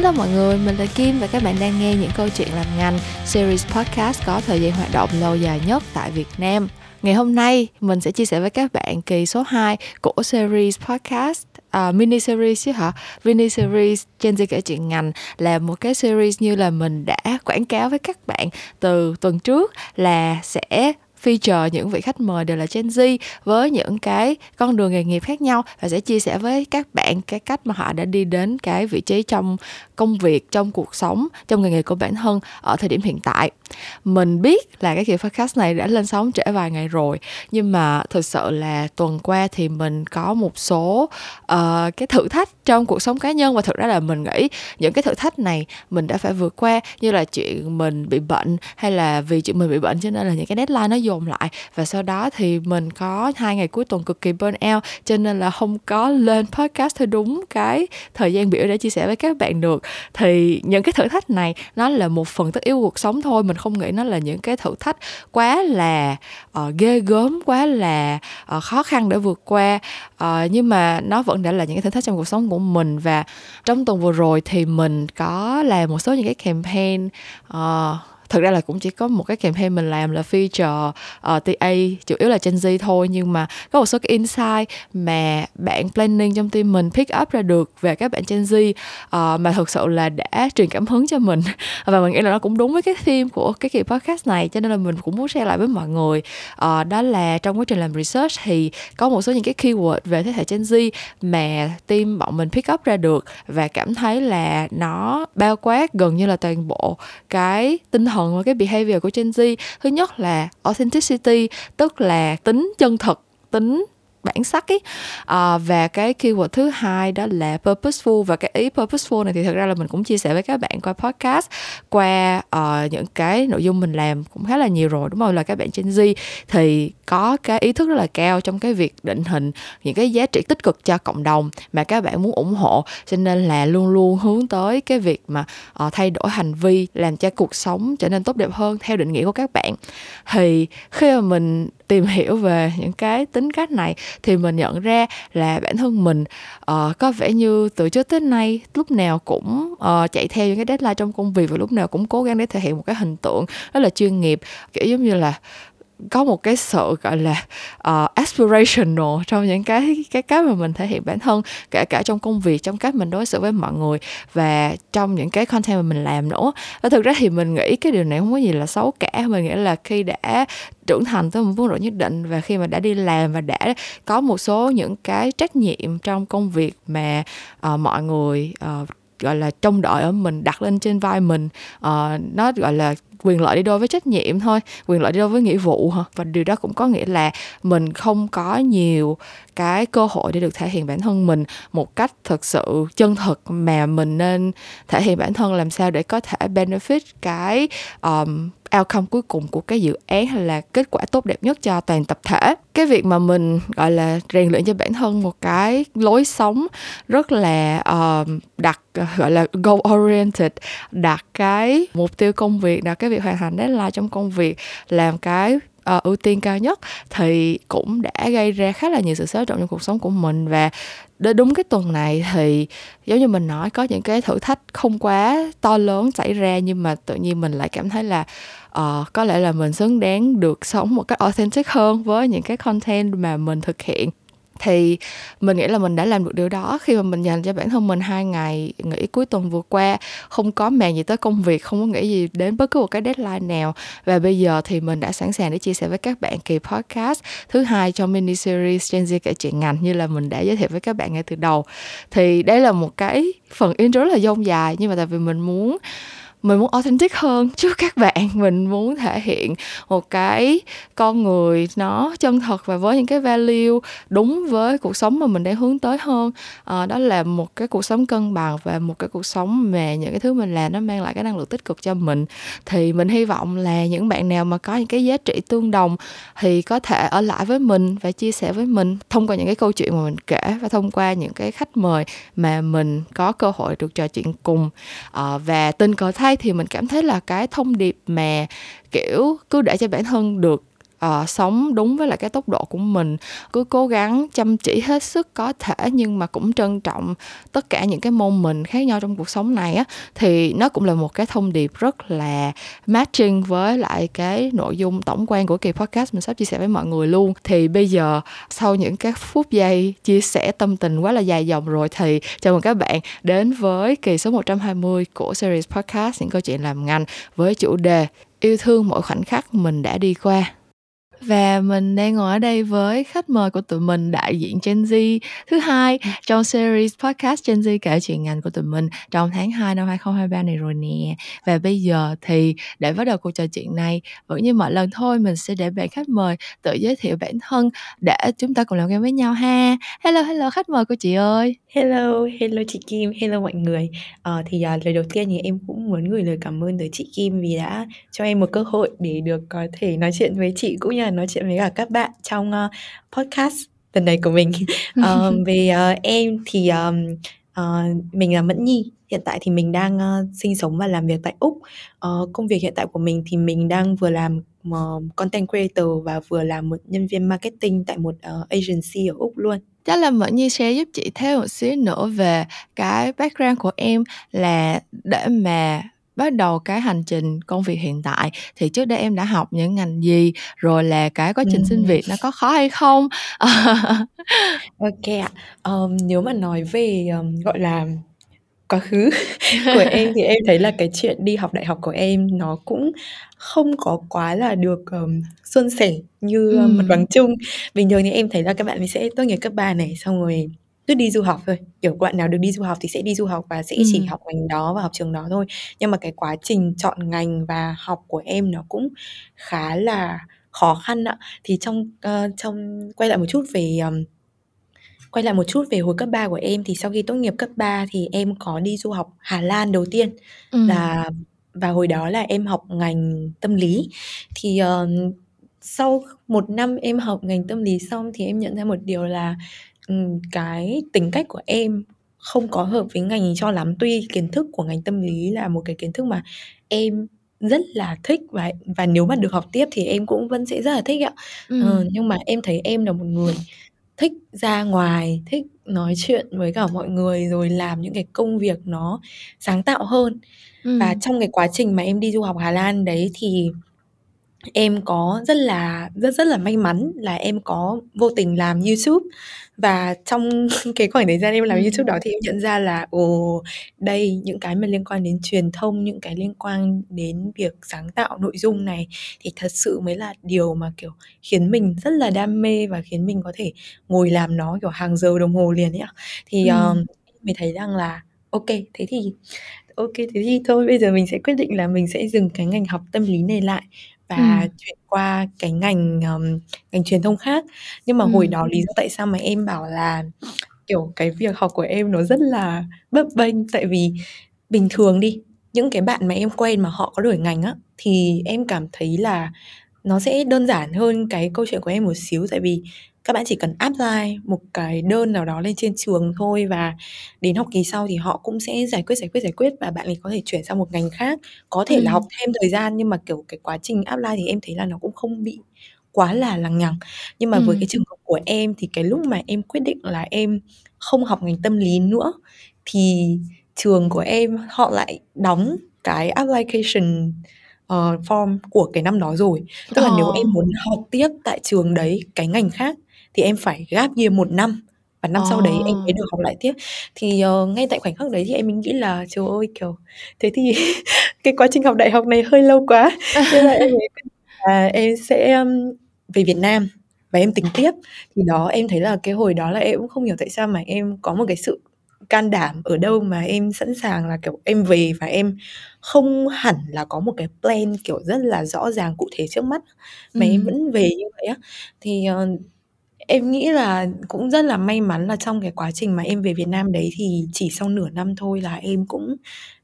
Hello mọi người, mình là Kim và các bạn đang nghe những câu chuyện làm ngành series podcast có thời gian hoạt động lâu dài nhất tại Việt Nam. Ngày hôm nay mình sẽ chia sẻ với các bạn kỳ số 2 của series podcast uh, mini series chứ hả mini series Gen Z kể chuyện ngành là một cái series như là mình đã quảng cáo với các bạn từ tuần trước là sẽ feature những vị khách mời đều là Gen Z với những cái con đường nghề nghiệp khác nhau và sẽ chia sẻ với các bạn cái cách mà họ đã đi đến cái vị trí trong công việc trong cuộc sống trong nghề nghiệp của bản thân ở thời điểm hiện tại. Mình biết là cái kỳ podcast này đã lên sóng trễ vài ngày rồi nhưng mà thực sự là tuần qua thì mình có một số uh, cái thử thách trong cuộc sống cá nhân và thực ra là mình nghĩ những cái thử thách này mình đã phải vượt qua như là chuyện mình bị bệnh hay là vì chuyện mình bị bệnh cho nên là những cái deadline nó dồn lại. Và sau đó thì mình có hai ngày cuối tuần cực kỳ burn out cho nên là không có lên podcast theo đúng cái thời gian biểu để chia sẻ với các bạn được. Thì những cái thử thách này nó là một phần tất yếu cuộc sống thôi. Mình không nghĩ nó là những cái thử thách quá là uh, ghê gớm quá là uh, khó khăn để vượt qua. Uh, nhưng mà nó vẫn đã là những cái thử thách trong cuộc sống của mình. Và trong tuần vừa rồi thì mình có làm một số những cái campaign uh, thực ra là cũng chỉ có một cái campaign mình làm là feature uh, TA chủ yếu là Gen Z thôi nhưng mà có một số cái insight mà bạn planning trong team mình pick up ra được về các bạn Gen Z uh, mà thực sự là đã truyền cảm hứng cho mình. Và mình nghĩ là nó cũng đúng với cái theme của cái kỳ podcast này cho nên là mình cũng muốn share lại với mọi người. Uh, đó là trong quá trình làm research thì có một số những cái keyword về thế hệ Gen Z mà team bọn mình pick up ra được và cảm thấy là nó bao quát gần như là toàn bộ cái tinh thần thuận với cái behavior của Gen Z. Thứ nhất là authenticity, tức là tính chân thật tính bản sắc ấy. À, và cái keyword thứ hai đó là purposeful. Và cái ý purposeful này thì thật ra là mình cũng chia sẻ với các bạn qua podcast qua uh, những cái nội dung mình làm cũng khá là nhiều rồi đúng không? Là các bạn Gen Z thì có cái ý thức rất là cao trong cái việc định hình những cái giá trị tích cực cho cộng đồng mà các bạn muốn ủng hộ. Cho nên là luôn luôn hướng tới cái việc mà uh, thay đổi hành vi làm cho cuộc sống trở nên tốt đẹp hơn theo định nghĩa của các bạn. Thì khi mà mình tìm hiểu về những cái tính cách này thì mình nhận ra là bản thân mình uh, có vẻ như từ trước tới nay lúc nào cũng uh, chạy theo những cái deadline trong công việc và lúc nào cũng cố gắng để thể hiện một cái hình tượng rất là chuyên nghiệp. Kiểu giống như là có một cái sự gọi là uh, aspirational trong những cái cái cái mà mình thể hiện bản thân kể cả trong công việc trong cách mình đối xử với mọi người và trong những cái content mà mình làm nữa. Và thực ra thì mình nghĩ cái điều này không có gì là xấu cả. Mình nghĩ là khi đã trưởng thành tới một mức độ nhất định và khi mà đã đi làm và đã có một số những cái trách nhiệm trong công việc mà uh, mọi người uh, gọi là trông đợi ở mình đặt lên trên vai mình uh, nó gọi là quyền lợi đi đôi với trách nhiệm thôi quyền lợi đi đôi với nghĩa vụ hả? Và điều đó cũng có nghĩa là mình không có nhiều cái cơ hội để được thể hiện bản thân mình một cách thực sự chân thực mà mình nên thể hiện bản thân làm sao để có thể benefit cái um, outcome cuối cùng của cái dự án hay là kết quả tốt đẹp nhất cho toàn tập thể. Cái việc mà mình gọi là rèn luyện cho bản thân một cái lối sống rất là ờ, uh, đặt gọi là goal oriented đặt cái mục tiêu công việc đặt cái việc hoàn thành deadline trong công việc làm cái uh, ưu tiên cao nhất thì cũng đã gây ra khá là nhiều sự xáo trộn trong cuộc sống của mình. Và đến đúng cái tuần này thì giống như mình nói có những cái thử thách không quá to lớn xảy ra nhưng mà tự nhiên mình lại cảm thấy là uh, có lẽ là mình xứng đáng được sống một cách authentic hơn với những cái content mà mình thực hiện thì mình nghĩ là mình đã làm được điều đó. Khi mà mình dành cho bản thân mình hai ngày, nghỉ cuối tuần vừa qua, không có màng gì tới công việc, không có nghĩ gì đến bất cứ một cái deadline nào. Và bây giờ thì mình đã sẵn sàng để chia sẻ với các bạn kỳ podcast thứ hai trong mini series Gen Z kể chuyện ngành như là mình đã giới thiệu với các bạn ngay từ đầu. Thì đây là một cái phần intro rất là dông dài, nhưng mà tại vì mình muốn mình muốn authentic hơn trước các bạn. Mình muốn thể hiện một cái con người nó chân thật và với những cái value đúng với cuộc sống mà mình đang hướng tới hơn. À, đó là một cái cuộc sống cân bằng và một cái cuộc sống mà những cái thứ mình làm nó mang lại cái năng lượng tích cực cho mình. Thì mình hy vọng là những bạn nào mà có những cái giá trị tương đồng thì có thể ở lại với mình và chia sẻ với mình thông qua những cái câu chuyện mà mình kể và thông qua những cái khách mời mà mình có cơ hội được trò chuyện cùng. À, và tình cờ thay thì mình cảm thấy là cái thông điệp mà, kiểu, cứ để cho bản thân được uh, sống đúng với lại cái tốc độ của mình. Cứ cố gắng chăm chỉ hết sức có thể nhưng mà cũng trân trọng tất cả những cái môn mình khác nhau trong cuộc sống này á thì nó cũng là một cái thông điệp rất là matching với lại cái nội dung tổng quan của kỳ podcast mình sắp chia sẻ với mọi người luôn. Thì bây giờ sau những các phút giây chia sẻ tâm tình quá là dài dòng rồi thì chào mừng các bạn đến với kỳ số 120 của series podcast những câu chuyện làm ngành với chủ đề yêu thương mỗi khoảnh khắc mình đã đi qua và mình đang ngồi ở đây với khách mời của tụi mình đại diện Gen Z. Thứ hai trong series podcast Gen Z kể chuyện ngành của tụi mình trong tháng 2 năm 2023 này rồi nè. Và bây giờ thì để bắt đầu cuộc trò chuyện này vẫn như mọi lần thôi mình sẽ để bạn khách mời tự giới thiệu bản thân để chúng ta cùng làm quen với nhau ha. Hello hello khách mời của chị ơi. Hello, hello chị Kim, hello mọi người. Ờ, thì à, lời đầu tiên thì em cũng muốn gửi lời cảm ơn tới chị Kim vì đã cho em một cơ hội để được có thể nói chuyện với chị cũng như là nói chuyện với cả các bạn trong uh, podcast lần này của mình. uh, về uh, em thì um, uh, mình là Mẫn Nhi. Hiện tại thì mình đang uh, sinh sống và làm việc tại Úc. Uh, công việc hiện tại của mình thì mình đang vừa làm uh, content creator và vừa làm một nhân viên marketing tại một uh, agency ở Úc luôn chắc là mở nhi sẽ giúp chị thêm một xíu nữa về cái background của em là để mà bắt đầu cái hành trình công việc hiện tại thì trước đây em đã học những ngành gì rồi là cái quá trình xin việc nó có khó hay không? Ok ạ. Um, nếu mà nói về um, gọi là quá khứ của em thì em thấy là cái chuyện đi học đại học của em nó cũng không có quá là được um, suôn sẻ như ừ. mặt bằng chung. Bình thường thì em thấy là các bạn sẽ tốt nghiệp cấp 3 này xong rồi cứ đi du học thôi. Kiểu bạn nào được đi du học thì sẽ đi du học và sẽ ừ. chỉ học ngành đó và học trường đó thôi. Nhưng mà cái quá trình chọn ngành và học của em nó cũng khá là khó khăn ạ. Thì trong uh, trong quay lại một chút về um, Quay lại một chút về hồi cấp 3 của em thì sau khi tốt nghiệp cấp 3 thì em có đi du học Hà Lan đầu tiên. Ừ. là và hồi đó là em học ngành tâm lý. Thì uh, sau một năm em học ngành tâm lý xong thì em nhận ra một điều là um, cái tính cách của em không có hợp với ngành cho lắm tuy kiến thức của ngành tâm lý là một cái kiến thức mà em rất là thích và và nếu mà được học tiếp thì em cũng vẫn sẽ rất là thích ạ ừ. ờ, nhưng mà em thấy em là một người thích ra ngoài thích nói chuyện với cả mọi người rồi làm những cái công việc nó sáng tạo hơn ừ. và trong cái quá trình mà em đi du học Hà Lan đấy thì em có rất là rất rất là may mắn là em có vô tình làm YouTube. Và trong cái khoảng thời gian em làm YouTube đó thì em nhận ra là ồ đây những cái mà liên quan đến truyền thông những cái liên quan đến việc sáng tạo nội dung này thì thật sự mới là điều mà kiểu khiến mình rất là đam mê và khiến mình có thể ngồi làm nó kiểu hàng giờ đồng hồ liền ấy ạ. Thì ừ. um, mình thấy rằng là ok thế thì ok thế thì thôi bây giờ mình sẽ quyết định là mình sẽ dừng cái ngành học tâm lý này lại và ừ. chuyển qua cái ngành um, ngành truyền thông khác nhưng mà ừ. hồi đó lý do tại sao mà em bảo là kiểu cái việc học của em nó rất là bấp bênh tại vì bình thường đi những cái bạn mà em quen mà họ có đổi ngành á thì em cảm thấy là nó sẽ đơn giản hơn cái câu chuyện của em một xíu tại vì các bạn chỉ cần apply một cái đơn nào đó lên trên trường thôi và đến học kỳ sau thì họ cũng sẽ giải quyết giải quyết giải quyết và bạn ấy có thể chuyển sang một ngành khác có thể ừ. là học thêm thời gian nhưng mà kiểu cái quá trình apply thì em thấy là nó cũng không bị quá là lằng nhằng nhưng mà ừ. với cái trường hợp của em thì cái lúc mà em quyết định là em không học ngành tâm lý nữa thì trường của em họ lại đóng cái application uh, form của cái năm đó rồi tức là oh. nếu em muốn học tiếp tại trường đấy cái ngành khác thì em phải gap year một năm và năm sau đấy em mới được học lại tiếp. Thì uh, ngay tại khoảnh khắc đấy thì em mình nghĩ là trời ơi kiểu thế thì cái quá trình học đại học này hơi lâu quá. Nên là em là em sẽ um, về Việt Nam và em tính tiếp. Thì đó em thấy là cái hồi đó là em cũng không hiểu tại sao mà em có một cái sự can đảm ở đâu mà em sẵn sàng là kiểu em về và em không hẳn là có một cái plan kiểu rất là rõ ràng cụ thể trước mắt mà ừ. em vẫn về như vậy á. Thì uh, Em nghĩ là cũng rất là may mắn là trong cái quá trình mà em về Việt Nam đấy thì chỉ sau nửa năm thôi là em cũng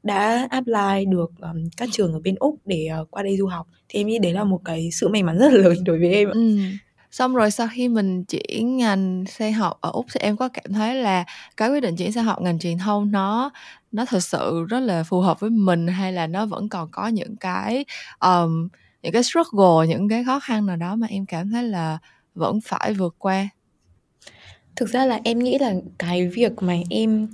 đã apply được, ờm, các trường ở bên Úc để, ờ, qua đây du học. Thì em nghĩ đấy là một cái sự may mắn rất là lớn đối với em ạ. Ừm. Xong rồi sau khi mình chuyển ngành sang học ở Úc thì em có cảm thấy là cái quyết định chuyển sang học ngành truyền thông nó nó thực sự rất là phù hợp với mình hay là nó vẫn còn có những cái, ờm những cái struggle những cái khó khăn nào đó mà em cảm thấy là vẫn phải vượt qua. Thực ra là em nghĩ là cái việc mà em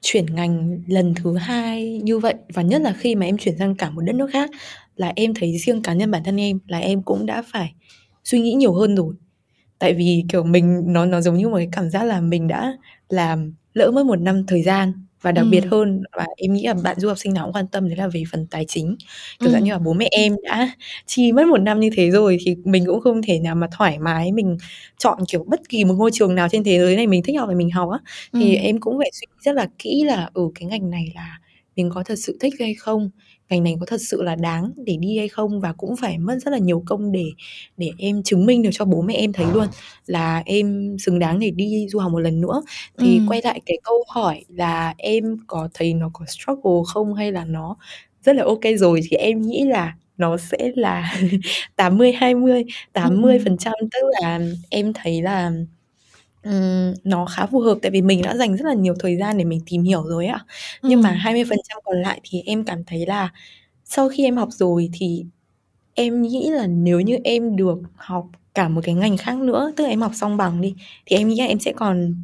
chuyển ngành lần thứ hai như vậy, và nhất là khi mà em chuyển sang cả một đất nước khác, là em thấy riêng cá nhân bản thân em là em cũng đã phải suy nghĩ nhiều hơn rồi. Tại vì, kiểu, mình, nó nó giống như một cái cảm giác là mình đã làm lỡ mất một năm thời gian và đặc biệt hơn và em nghĩ là bạn du học sinh nào cũng quan tâm đấy là về phần tài chính. Kiểu dạng như là bố mẹ em đã chi mất một năm như thế rồi thì mình cũng không thể nào mà thoải mái mình chọn kiểu bất kỳ một ngôi trường nào trên thế giới này mình thích học thì mình học á. Thì em cũng phải suy nghĩ rất là kỹ là ừ cái ngành này là mình có thật sự thích hay không ngành này có thật sự là đáng để đi hay không và cũng phải mất rất là nhiều công để để em chứng minh được cho bố mẹ em thấy luôn là em xứng đáng để đi du học một lần nữa thì ừ. quay lại cái câu hỏi là em có thấy nó có struggle không hay là nó rất là ok rồi thì em nghĩ là nó sẽ là 80 20 80 phần trăm tức là em thấy là Ừm, nó khá phù hợp tại vì mình đã dành rất là nhiều thời gian để mình tìm hiểu rồi ạ Nhưng mà 20% còn lại thì em cảm thấy là sau khi em học rồi thì em nghĩ là nếu như em được học cả một cái ngành khác nữa, tức là em học xong bằng đi, thì em nghĩ là em sẽ còn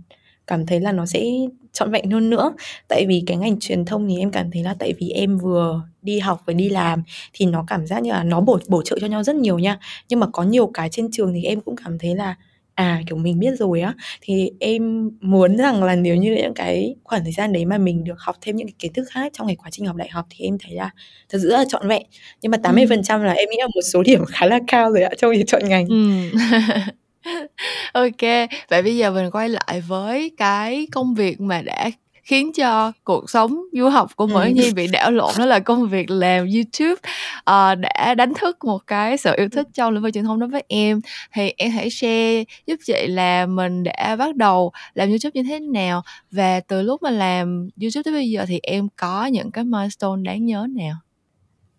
cảm thấy là nó sẽ trọn vẹn hơn nữa. Tại vì cái ngành truyền thông thì em cảm thấy là tại vì em vừa đi học và đi làm thì nó cảm giác như là nó bổ bổ trợ cho nhau rất nhiều nha. Nhưng mà có nhiều cái trên trường thì em cũng cảm thấy là à kiểu mình biết rồi á. Thì em muốn rằng là nếu như những cái khoảng thời gian đấy mà mình được học thêm những cái kiến thức khác trong cái quá trình học đại học thì em thấy là thật sự rất là trọn vẹn. Nhưng mà 80% phần trăm là em nghĩ là một số điểm khá là cao rồi ạ trong việc chọn ngành. Ừ. ok vậy bây giờ mình quay lại với cái công việc mà đã khiến cho cuộc sống du học của mỗi nhi bị đảo lộn đó là công việc làm youtube uh, đã đánh thức một cái sự yêu thích trong lĩnh vực truyền thông đối với em. Thì em hãy share giúp chị là mình đã bắt đầu làm youtube như thế nào và từ lúc mà làm youtube tới bây giờ thì em có những cái milestone đáng nhớ nào?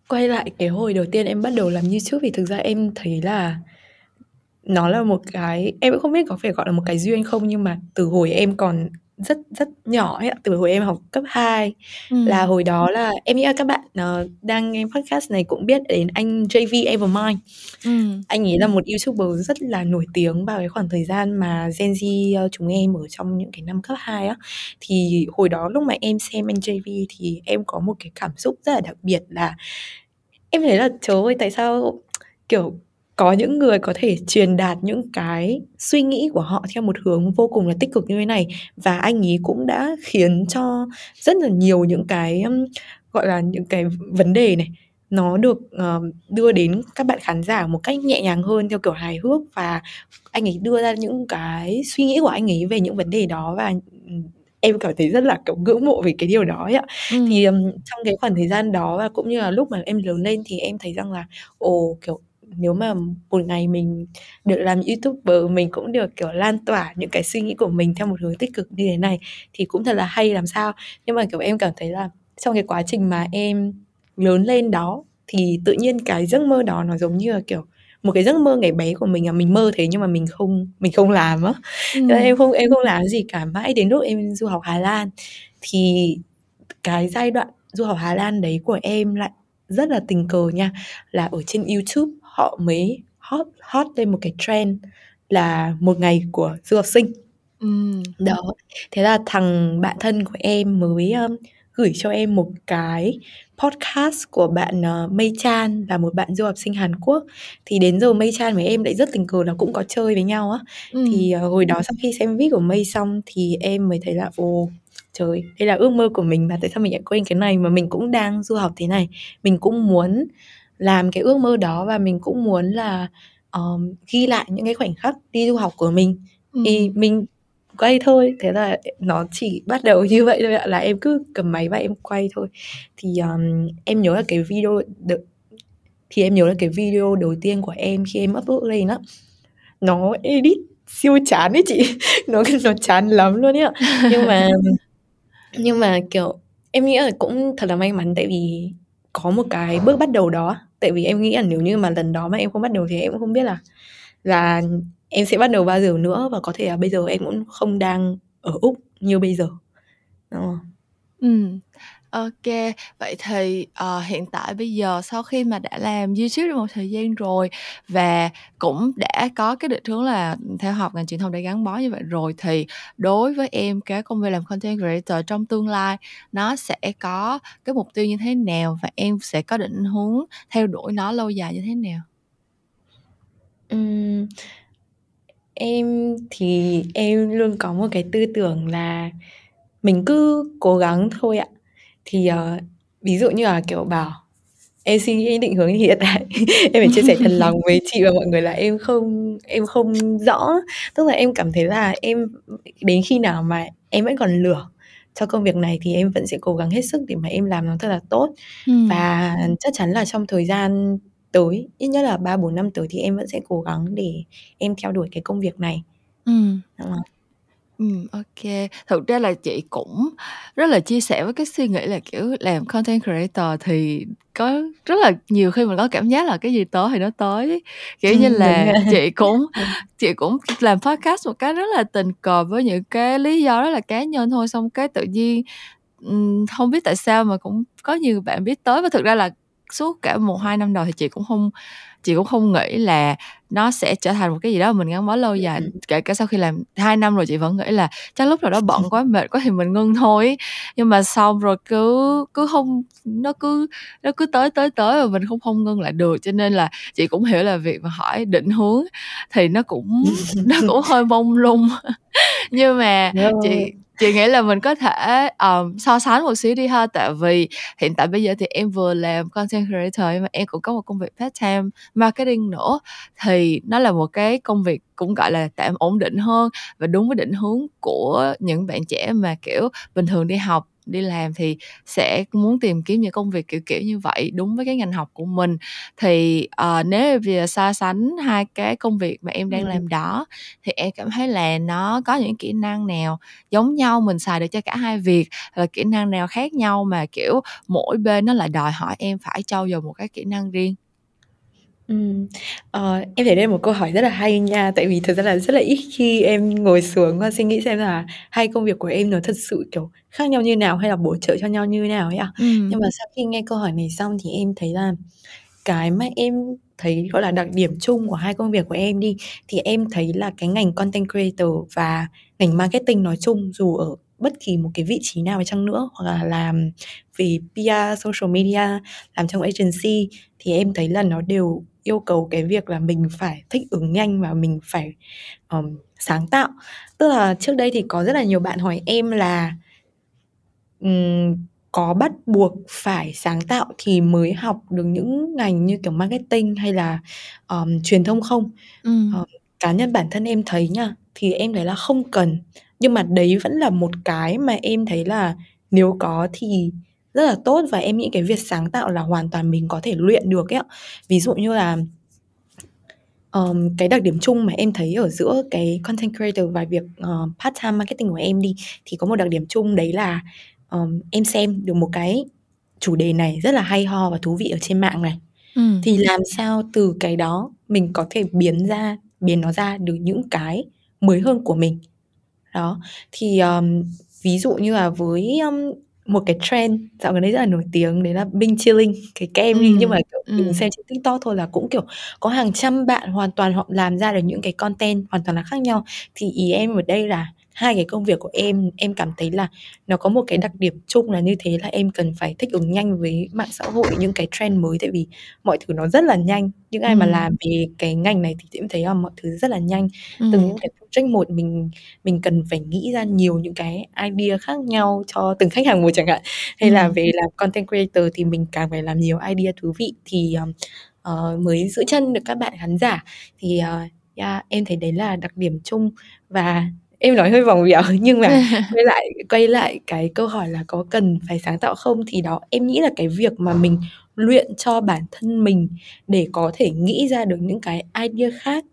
Quay lại cái hồi đầu tiên em bắt đầu làm youtube thì thực ra em thấy là nó là một cái em cũng không biết có phải gọi là một cái duyên không nhưng mà từ hồi em còn rất rất nhỏ ấy từ hồi em học cấp 2 ừ. là hồi đó là em nghĩ là các bạn uh, đang nghe podcast này cũng biết đến anh JV Evermind ừ. anh ấy là một youtuber rất là nổi tiếng vào cái khoảng thời gian mà Gen Z uh, chúng em ở trong những cái năm cấp 2 á thì hồi đó lúc mà em xem anh JV thì em có một cái cảm xúc rất là đặc biệt là em thấy là trời ơi tại sao kiểu có những người có thể truyền đạt những cái suy nghĩ của họ theo một hướng vô cùng là tích cực như thế này. Và anh ấy cũng đã khiến cho rất là nhiều những cái gọi là những cái vấn đề này nó được uh, đưa đến các bạn khán giả một cách nhẹ nhàng hơn theo kiểu hài hước. Và anh ấy đưa ra những cái suy nghĩ của anh ấy về những vấn đề đó và em cảm thấy rất là kiểu ngưỡng mộ về cái điều đó ấy ạ. Ừ. thì um, trong cái khoảng thời gian đó và cũng như là lúc mà em lớn lên thì em thấy rằng là ồ kiểu nếu mà một ngày mình được làm youtuber mình cũng được kiểu lan tỏa những cái suy nghĩ của mình theo một hướng tích cực như thế này thì cũng thật là hay làm sao? Nhưng mà kiểu em cảm thấy là trong cái quá trình mà em lớn lên đó thì tự nhiên cái giấc mơ đó nó giống như là kiểu một cái giấc mơ ngày bé của mình là mình mơ thế nhưng mà mình không mình không làm á. Ừ. em không em không làm gì cả. Mãi đến lúc em du học Hà Lan thì cái giai đoạn du học Hà Lan đấy của em lại rất là tình cờ nha là ở trên YouTube họ mới hot hot lên một cái trend là một ngày của du học sinh ừ. đó thế là thằng bạn thân của em mới um, gửi cho em một cái podcast của bạn uh, Mei Chan là một bạn du học sinh Hàn Quốc thì đến giờ Mei Chan với em lại rất tình cờ là cũng có chơi với nhau á ừ. thì uh, hồi đó sau khi xem video của Mei xong thì em mới thấy là ồ trời đây là ước mơ của mình mà tại sao mình lại quên cái này mà mình cũng đang du học thế này? Mình cũng muốn làm cái ước mơ đó và mình cũng muốn là um, ghi lại những cái khoảnh khắc đi du học của mình. Ừ. thì mình quay thôi thế là nó chỉ bắt đầu như vậy thôi ạ là em cứ cầm máy và em quay thôi. Thì um, em nhớ là cái video được thì em nhớ là cái video đầu tiên của em khi em upload lên á nó edit siêu chán ấy chị. Nó nó chán lắm luôn ấy ạ. Nhưng mà nhưng mà, kiểu, em nghĩ là cũng thật là may mắn tại vì có một cái bước bắt đầu đó tại vì em nghĩ là nếu như mà lần đó mà em không bắt đầu thì em cũng không biết là là em sẽ bắt đầu bao giờ nữa và có thể là bây giờ em cũng không đang ở úc như bây giờ đúng không? Ừ. OK, vậy thì, ờ, hiện tại bây giờ sau khi mà đã làm YouTube được một thời gian rồi và cũng đã có cái định hướng là, theo học ngành truyền thông để gắn bó như vậy rồi, thì đối với em cái công việc làm content creator trong tương lai nó sẽ có cái mục tiêu như thế nào và em sẽ có định hướng theo đuổi nó lâu dài như thế nào? Ừm. Em thì em luôn có một cái tư tưởng là mình cứ cố gắng thôi ạ. Thì, ờ, ví dụ như là, kiểu, bảo em suy nghĩ định hướng hiện tại em phải chia sẻ thật lòng với chị và mọi người là em không em không rõ. Tức là em cảm thấy là em đến khi nào mà em vẫn còn lửa cho công việc này thì em vẫn sẽ cố gắng hết sức để mà em làm nó thật là tốt. Ừm. Và chắc chắn là trong thời gian tới, ít nhất là 3-4 năm tới thì em vẫn sẽ cố gắng để em theo đuổi cái công việc này. Ừm. Ờ. Ừm, OK. Thực ra là chị cũng rất là chia sẻ với cái suy nghĩ là, kiểu, làm content creator thì có rất là nhiều khi mình có cảm giác là cái gì tới thì nó tới ấy. Kiểu như Ừm, đúng là, rồi. chị cũng chị cũng làm podcast một cái rất là tình cờ với những cái lý do rất là cá nhân thôi, xong cái tự nhiên, ừm, hông biết tại sao mà cũng có nhiều bạn biết tới. Và thực ra là suốt cả 1-2 năm đầu thì chị cũng hông chị cũng không nghĩ là nó sẽ trở thành một cái gì đó mình gắn bó lâu Ừm, dài. ừm. Kể cả sau khi làm 2 năm rồi chị vẫn nghĩ là chắc lúc nào đó bận quá, mệt quá thì mình ngưng thôi. Nhưng mà xong rồi cứ cứ hông nó cứ nó cứ tới, tới, tới và mình cũng không ngưng lại được. Cho nên là chị cũng hiểu là việc mà hỏi định hướng thì nó cũng nó cũng hơi mông lung. Nhưng mà chị chị nghĩ là mình có thể, um, so sánh một xíu đi ha. Tại vì hiện tại bây giờ thì em vừa làm content creator nhưng mà em cũng có một công việc part-time marketing nữa, thì nó là một cái công việc cũng, gọi là, tạm ổn định hơn và đúng với định hướng của những bạn trẻ mà, kiểu, bình thường đi học, đi làm thì sẽ muốn tìm kiếm những công việc kiểu kiểu như vậy, đúng với cái ngành học của mình. Thì, ờ, nếu giờ so sánh hai cái công việc mà em đang ừm. làm đó thì em cảm thấy là nó có những kỹ năng nào giống nhau mình xài được cho cả hai việc, và kỹ năng nào khác nhau mà, kiểu, mỗi bên nó lại đòi hỏi em phải trau dồi một cái kỹ năng riêng? Ừm, ờ, em thấy đây là một câu hỏi rất là hay nha, tại vì thực ra là rất là ít khi em ngồi xuống và suy nghĩ xem là hai công việc của em nó thật sự, kiểu, khác nhau như nào hay là bổ trợ cho nhau như nào ấy ạ. Nhưng Ừm. mà sau khi nghe câu hỏi này xong thì em thấy là cái mà em thấy, gọi là, đặc điểm chung của hai công việc của em đi, thì em thấy là cái ngành content creator và ngành marketing nói chung, dù ở bất kỳ một cái vị trí nào đi chăng nữa, hoặc là làm về PR, social media, làm trong agency thì em thấy là nó đều yêu cầu cái việc là mình phải thích ứng nhanh và mình phải, ờm, sáng tạo. Tức là trước đây thì có rất là nhiều bạn hỏi em là ừm, có bắt buộc phải sáng tạo thì mới học được những ngành như kiểu marketing hay là, ờm, truyền thông không? Ừm. Ờ, cá nhân bản thân em thấy nha, thì em thấy là không cần, nhưng mà đấy vẫn là một cái mà em thấy là nếu có thì rất là tốt và em nghĩ cái việc sáng tạo là hoàn toàn mình có thể luyện được ấy ạ. Ví dụ như là ờm, cái đặc điểm chung mà em thấy ở giữa cái content creator và việc, ờ, part-time marketing của em đi, thì có một đặc điểm chung đấy là, ờm, em xem được một cái chủ đề này rất là hay ho và thú vị ở trên mạng này, Ừm. thì làm sao từ cái đó mình có thể biến ra biến nó ra được những cái mới hơn của mình. Đó, thì, ờm, ví dụ như là với, ưm, một cái trend dạo gần đây rất là nổi tiếng đấy là Bing Chilling, cái kem đi, nhưng mà, kiểu, mình ừm. xem trên TikTok thôi là cũng, kiểu, có hàng trăm bạn hoàn toàn họ làm ra được những cái content hoàn toàn là khác nhau. Thì ý em ở đây là hai cái công việc của em, em cảm thấy là nó có một cái đặc điểm chung là như thế, là em cần phải thích ứng nhanh với mạng xã hội, những cái trend mới, tại vì mọi thứ nó rất là nhanh. Những ai mà Ừm. làm về cái ngành này thì em thấy là mọi thứ rất là nhanh. Từng Ừm. những cái project một mình mình cần phải nghĩ ra nhiều những cái idea khác nhau cho từng khách hàng một chẳng hạn. Hay là Ừm. về làm content creator thì mình càng phải làm nhiều idea thú vị thì, ờ, mới giữ chân được các bạn khán giả. Thì, ờ, yeah, em thấy đấy là đặc điểm chung và em nói hơi vòng vèo nhưng mà quay lại quay lại cái câu hỏi là có cần phải sáng tạo không? Thì đó, em nghĩ là cái việc mà mình luyện cho bản thân mình để có thể nghĩ ra được những cái idea khác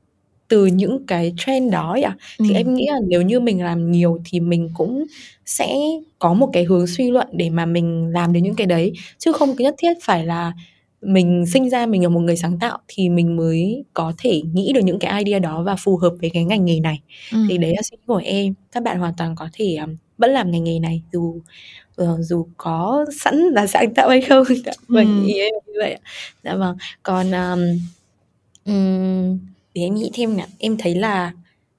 từ những cái trend đó ấy ạ, thì Ừm. em nghĩ là nếu như mình làm nhiều thì mình cũng sẽ có một cái hướng suy luận để mà mình làm đến những cái đấy, chứ không nhất thiết phải là mình sinh ra mình là một người sáng tạo thì mình mới có thể nghĩ được những cái idea đó và phù hợp với cái ngành nghề này. Thì Ừm. đấy là suy nghĩ của em, các bạn hoàn toàn có thể, ờm vẫn làm ngành nghề này dù uh, dù có sẵn là sáng tạo hay không dạ vâng Ừm. ý em như vậy dạ vâng còn um, um, để em nghĩ thêm nè em thấy là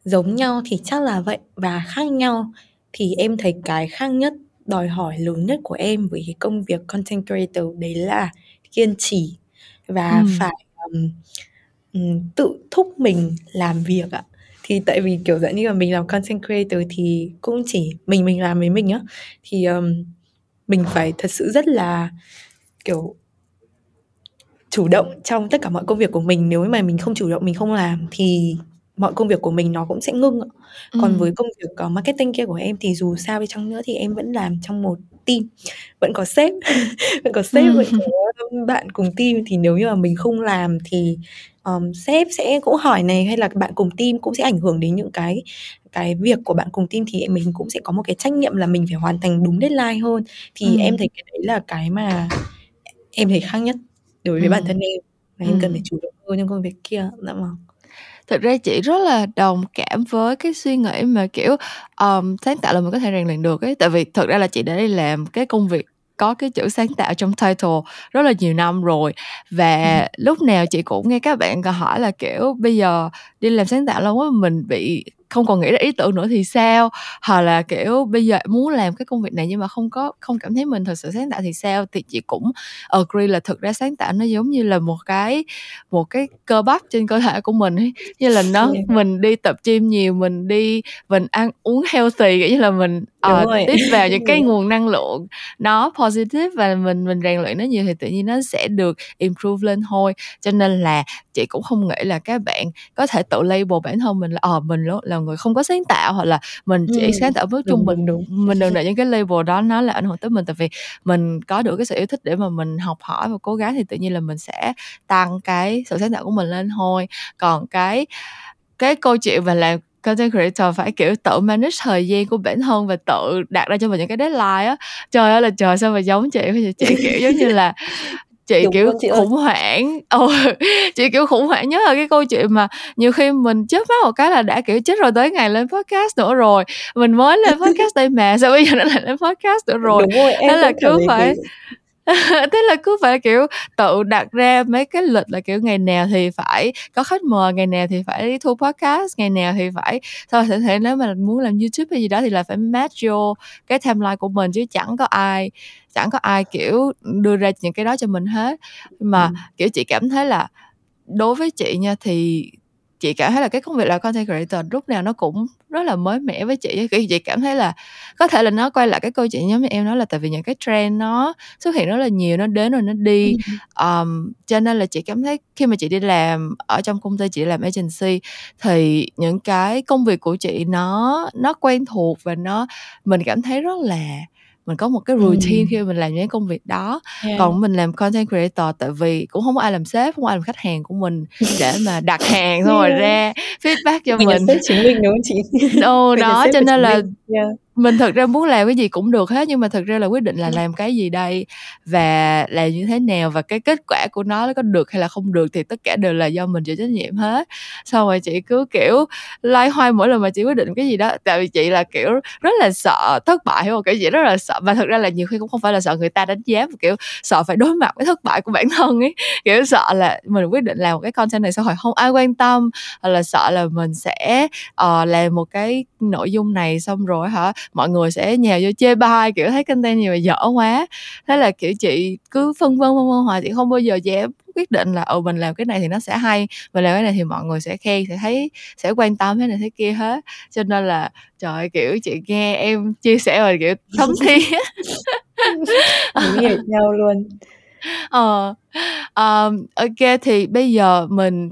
giống nhau thì chắc là vậy và khác nhau thì em thấy cái khác nhất đòi hỏi lớn nhất của em với cái công việc content creator đấy là kiên trì và Ừm. phải um, tự thúc mình làm việc ạ thì tại vì kiểu dạng như là mình làm content creator thì cũng chỉ mình mình làm với mình á thì um, mình phải thật sự rất là kiểu chủ động trong tất cả mọi công việc của mình nếu mà mình không chủ động mình không làm thì mọi công việc của mình nó cũng sẽ ngưng ạ. Còn Ừm. với công việc uh, marketing kia của em thì dù sao đi chăng nữa thì em vẫn làm trong một team vẫn có sếp vẫn có sếp Ừm. vẫn có bạn cùng team thì nếu như mà mình không làm thì um, sếp sẽ cũng hỏi này hay là bạn cùng team cũng sẽ ảnh hưởng đến những cái cái việc của bạn cùng team thì mình cũng sẽ có một cái trách nhiệm là mình phải hoàn thành đúng deadline hơn thì Ừm. em thấy cái đấy là cái mà em thấy khác nhất đối với bản Ừm. thân em và em cần phải Ừm. chủ động hơn trong công việc kia dạ vâng Thực ra chị rất là đồng cảm với cái suy nghĩ mà, kiểu, ờm, sáng tạo là mình có thể rèn luyện được ấy, tại vì thực ra là chị đã đi làm cái công việc có cái chữ sáng tạo trong title rất là nhiều năm rồi. Và lúc nào chị cũng nghe các bạn hỏi là, kiểu, bây giờ đi làm sáng tạo lâu quá mình bị không còn nghĩ ra ý tưởng nữa thì sao? Hoặc là, kiểu, bây giờ muốn làm cái công việc này nhưng mà không có không cảm thấy mình thực sự sáng tạo thì sao? Thì chị cũng agree là thực ra sáng tạo nó giống như là một cái một cái cơ bắp trên cơ thể của mình ấy, như là nó Yeah. mình đi tập gym nhiều, mình đi mình ăn uống healthy, kiểu như là mình, Đúng rồi. tiếp vào những cái Đúng. nguồn năng lượng nó positive và mình mình rèn luyện nó nhiều thì tự nhiên nó sẽ được improve lên thôi. Cho nên là chị cũng không nghĩ là các bạn có thể tự label bản thân mình là, ờ, mình là người không có sáng tạo hoặc là mình chỉ Ừm, sáng tạo đúng, trung đúng, bình. đúng. Mình đừng để những cái label đó nó là ảnh hưởng tới mình, tại vì mình có được cái sự yêu thích để mà mình học hỏi và cố gắng thì tự nhiên là mình sẽ tăng cái sự sáng tạo của mình lên thôi. Còn cái cái câu chuyện mà làm content creator phải, kiểu, tự manage thời gian của bản thân và tự đặt ra cho mình những cái deadline á, trời ơi là trời, sao mà giống chị? Chị, kiểu, giống như là chị, Đúng kiểu, chị ơi. khủng hoảng ừ, chị, kiểu, khủng hoảng nhất là cái câu chuyện mà nhiều khi mình chớp mắt một cái là đã, kiểu, chết rồi tới ngày lên podcast nữa rồi, mình mới lên podcast đây mà, sao bây giờ nó lại lên podcast nữa rồi? Đúng rồi, em Thế là cứ phải thế. thế là cứ phải, kiểu, tự đặt ra mấy cái lịch là, kiểu, ngày nào thì phải có khách mời, ngày nào thì phải thu podcast, ngày nào thì phải thôi thể thể nếu mà muốn làm YouTube hay gì đó thì là phải match vô cái timeline của mình chứ chẳng có ai chẳng có ai, kiểu, đưa ra những cái đó cho mình hết. Mà, Ừm. kiểu, chị cảm thấy là đối với chị nha thì chị cảm thấy là cái công việc làm content creator lúc nào nó cũng rất là mới mẻ với chị. Kiểu, chị cảm thấy là có thể là nó quay lại cái câu chuyện giống như em nói là tại vì những cái trend nó xuất hiện rất là nhiều, nó đến rồi nó đi. Ờm, cho nên là chị cảm thấy khi mà chị đi làm ở trong công ty chị làm agency thì những cái công việc của chị nó nó quen thuộc và nó mình cảm thấy rất là mình có một cái routine Ừm. khi mình làm những công việc đó. Yeah. Còn mình làm content creator tại vì cũng hông có ai làm sếp, không có ai làm khách hàng của mình để mà đặt hàng xong rồi ra feedback cho Mình mình. chính mình, đúng không chị? Mình là đó, cho nên là mình. Yeah. mình thực ra muốn làm cái gì cũng được hết, nhưng mà thực ra là quyết định là làm cái gì đây và làm như thế nào và cái kết quả của nó có được hay là không được thì tất cả đều là do mình chịu trách nhiệm hết. Xong rồi chị cứ, kiểu, loay hoay mỗi lần mà chị quyết định cái gì đó, tại vì chị là, kiểu, rất là sợ thất bại, hiểu hông? Kiểu, chị rất là sợ và thực ra là nhiều khi cũng không phải là sợ người ta đánh giá mà, kiểu, sợ phải đối mặt với thất bại của bản thân ấy. Kiểu, sợ là mình quyết định làm một cái content này xong rồi hông ai quan tâm, hoặc là sợ là mình sẽ, ờ, làm một cái nội dung này xong rồi hả, mọi người sẽ nhào vô chê bai, kiểu, thấy content gì mà dở quá. Thế là, kiểu, chị cứ phân vân, phân vân hoài, chị không bao giờ dám quyết định là, ừ, mình làm cái này thì nó sẽ hay, mình làm cái này thì mọi người sẽ khen, sẽ thấy sẽ quan tâm thế này thế kia hết. Cho nên là, trời ơi, kiểu, chị nghe em chia sẻ rồi, kiểu, thấm thía. Đúng hiểu nhau luôn. Ờ, ờm, ô kê thì bây giờ mình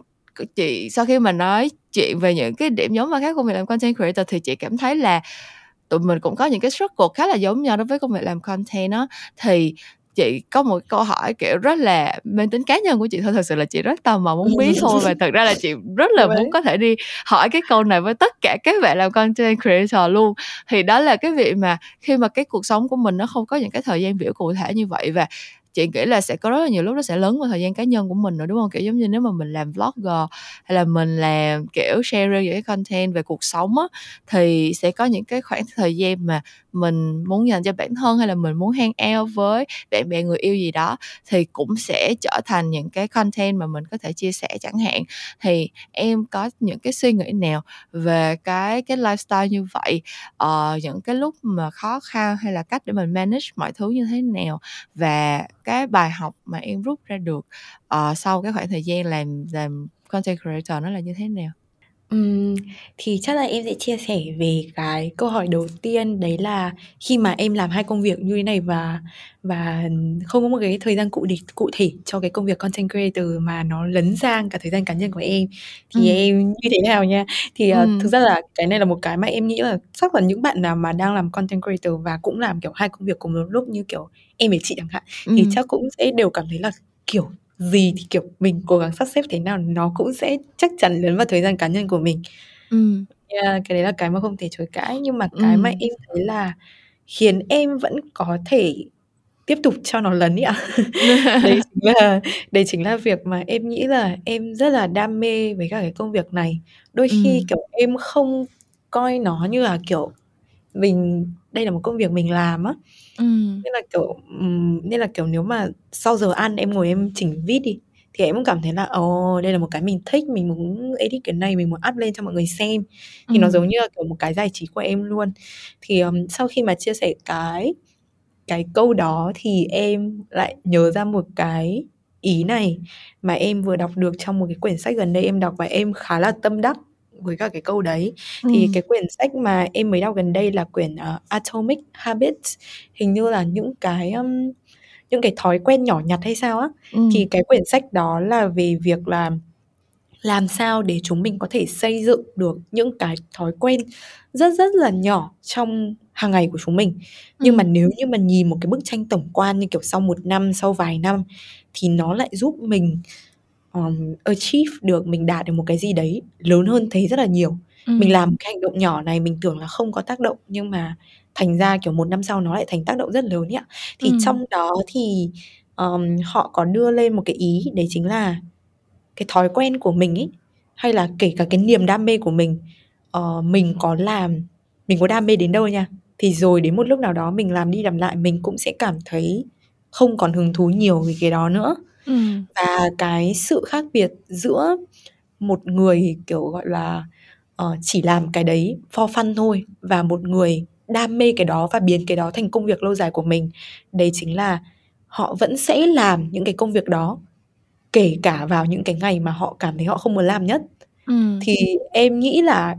chị sau khi mà nói chuyện về những cái điểm giống và khác công việc làm content creator thì chị cảm thấy là tụi mình cũng có những cái struggle khá là giống nhau đối với công việc làm content á. Thì chị có một câu hỏi, kiểu, rất là mang tính cá nhân của chị thôi, thực sự là chị rất tò mò muốn biết thôi và thực ra là chị rất là muốn có thể đi hỏi cái câu này với tất cả các bạn làm content creator luôn. Thì đó là cái việc mà khi mà cái cuộc sống của mình nó không có những cái thời gian biểu cụ thể như vậy và chị nghĩ là sẽ có rất là nhiều lúc nó sẽ lớn vào thời gian cá nhân của mình rồi đúng không? Kiểu giống như nếu mà mình làm vlogger hay là mình làm kiểu share những cái content về cuộc sống á thì sẽ có những cái khoảng thời gian mà mình muốn dành cho bản thân hay là mình muốn hang out với bạn bè người yêu gì đó thì cũng sẽ trở thành những cái content mà mình có thể chia sẻ chẳng hạn. Thì em có những cái suy nghĩ nào về cái cái lifestyle như vậy? Ờ, những cái lúc mà khó khăn hay là cách để mình manage mọi thứ như thế nào? Và cái bài học mà em rút ra được uh, sau cái khoảng thời gian làm làm content creator nó là như thế nào? Ừm, thì chắc là em sẽ chia sẻ về cái câu hỏi đầu tiên đấy là khi mà em làm hai công việc như thế này và và không có một cái thời gian cụ thể cụ thể cho cái công việc content creator mà nó lấn sang cả thời gian cá nhân của em thì ừ. em như thế nào nha? Thì uh, thực ra là cái này là một cái mà em nghĩ là chắc là những bạn nào mà đang làm content creator và cũng làm kiểu hai công việc cùng một lúc như kiểu em và chị chẳng hạn thì chắc cũng sẽ đều cảm thấy là kiểu gì thì kiểu mình cố gắng sắp xếp thế nào nó cũng sẽ chắc chắn lấn vào thời gian cá nhân của mình Ừm. yeah, cái đấy là cái mà không thể chối cãi nhưng mà cái mà em thấy là khiến em vẫn có thể tiếp tục cho nó lấn ấy ạ đấy chính là đấy chính là việc mà em nghĩ là em rất là đam mê với cả cái công việc này đôi khi Ừm. kiểu em không coi nó như là kiểu mình đây là một công việc mình làm á. Ừm. nên là kiểu nên là kiểu nếu mà sau giờ ăn em ngồi em chỉnh vid đi thì em cũng cảm thấy là ồ đây là một cái mình thích mình muốn edit cái này mình muốn up lên cho mọi người xem. Thì nó giống như là kiểu một cái giải trí của em luôn. Thì um, sau khi mà chia sẻ cái cái câu đó thì em lại nhớ ra một cái ý này mà em vừa đọc được trong một cái quyển sách gần đây em đọc và em khá là tâm đắc với cả cái câu đấy. Thì cái quyển sách mà em mới đọc gần đây là quyển uh, Atomic Habits. Hình như là những cái um, những cái thói quen nhỏ nhặt hay sao á. Ừm. thì cái quyển sách đó là về việc là làm sao để chúng mình có thể xây dựng được những cái thói quen rất rất là nhỏ trong hàng ngày của chúng mình. Nhưng mà nếu như mà nhìn một cái bức tranh tổng quan như kiểu sau một năm sau vài năm thì nó lại giúp mình um, achieve được mình đạt được một cái gì đấy lớn hơn thế rất là nhiều. Mình làm cái hành động nhỏ này mình tưởng là không có tác động nhưng mà thành ra kiểu một năm sau nó lại thành tác động rất lớn ạ. Thì trong đó thì um, họ có đưa lên một cái ý đấy chính là cái thói quen của mình ấy hay là kể cả cái niềm đam mê của mình uh, mình có làm mình có đam mê đến đâu nha. Thì rồi đến một lúc nào đó mình làm đi làm lại mình cũng sẽ cảm thấy không còn hứng thú nhiều với cái đó nữa ừ. và cái sự khác biệt giữa một người kiểu gọi là uh, chỉ làm cái đấy for fun thôi và một người đam mê cái đó và biến cái đó thành công việc lâu dài của mình đấy chính là họ vẫn sẽ làm những cái công việc đó kể cả vào những cái ngày mà họ cảm thấy họ không muốn làm nhất ừ. thì em nghĩ là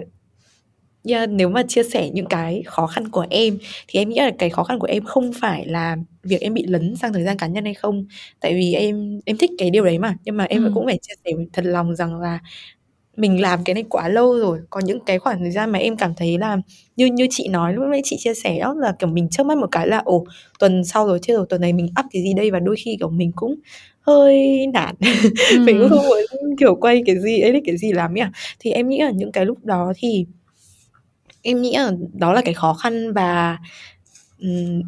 yeah, nếu mà chia sẻ những cái khó khăn của em thì em nghĩ là cái khó khăn của em không phải là việc em bị lấn sang thời gian cá nhân hay không. Tại vì em em thích cái điều đấy mà nhưng mà em ừ. cũng phải chia sẻ thật lòng rằng là mình làm cái này quá lâu rồi. Có những cái khoảng thời gian mà em cảm thấy là như như chị nói lúc nãy chị chia sẻ đó là kiểu mình trước mắt một cái là ồ tuần sau rồi chết rồi tuần này mình up cái gì đây? Và đôi khi kiểu mình cũng hơi nản. Ừ. mình cũng không muốn kiểu quay cái gì ấy cái gì làm nhỉ thì em nghĩ là những cái lúc đó thì em nghĩ là đó là cái khó khăn và um,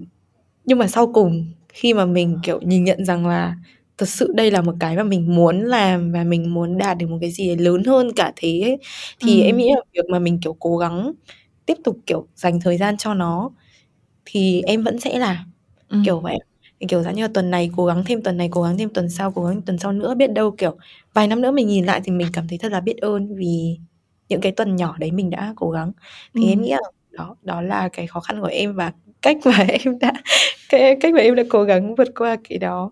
nhưng mà sau cùng khi mà mình kiểu nhìn nhận rằng là thật sự đây là một cái mà mình muốn làm và mình muốn đạt được một cái gì lớn hơn cả thế ấy. thì ừ. em nghĩ là việc mà mình kiểu cố gắng tiếp tục kiểu dành thời gian cho nó thì em vẫn sẽ làm ừ. kiểu vậy kiểu dạng như là tuần này cố gắng thêm tuần này cố gắng thêm tuần sau cố gắng tuần sau nữa biết đâu kiểu vài năm nữa mình nhìn lại thì mình cảm thấy thật là biết ơn vì những cái tuần nhỏ đấy mình đã cố gắng. Thì ừ. em nghĩ là đó đó là cái khó khăn của em và cách mà em đã cái cách mà em đã cố gắng vượt qua cái đó.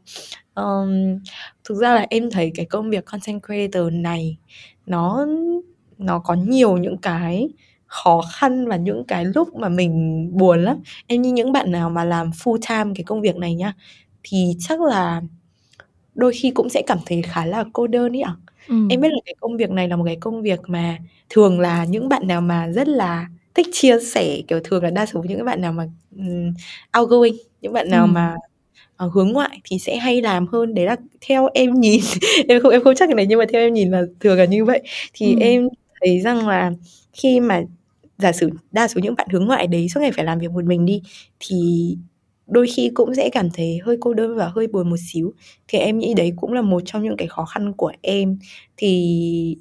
Um, thực ra là em thấy cái công việc content creator này nó nó có nhiều những cái khó khăn và những cái lúc mà mình buồn lắm. Em như những bạn nào mà làm full time cái công việc này nhá thì chắc là đôi khi cũng sẽ cảm thấy khá là cô đơn ý ạ ừ. em biết là cái công việc này là một cái công việc mà thường là những bạn nào mà rất là thích chia sẻ kiểu thường là đa số những bạn nào mà um, outgoing những bạn nào ừ. mà uh, hướng ngoại thì sẽ hay làm hơn đấy là theo em nhìn em không em không chắc cái này nhưng mà theo em nhìn là thường là như vậy thì ừ. em thấy rằng là khi mà giả sử đa số những bạn hướng ngoại đấy suốt ngày phải làm việc một mình đi thì đôi khi cũng sẽ cảm thấy hơi cô đơn và hơi buồn một xíu. Thì em nghĩ đấy cũng là một trong những cái khó khăn của em. Thì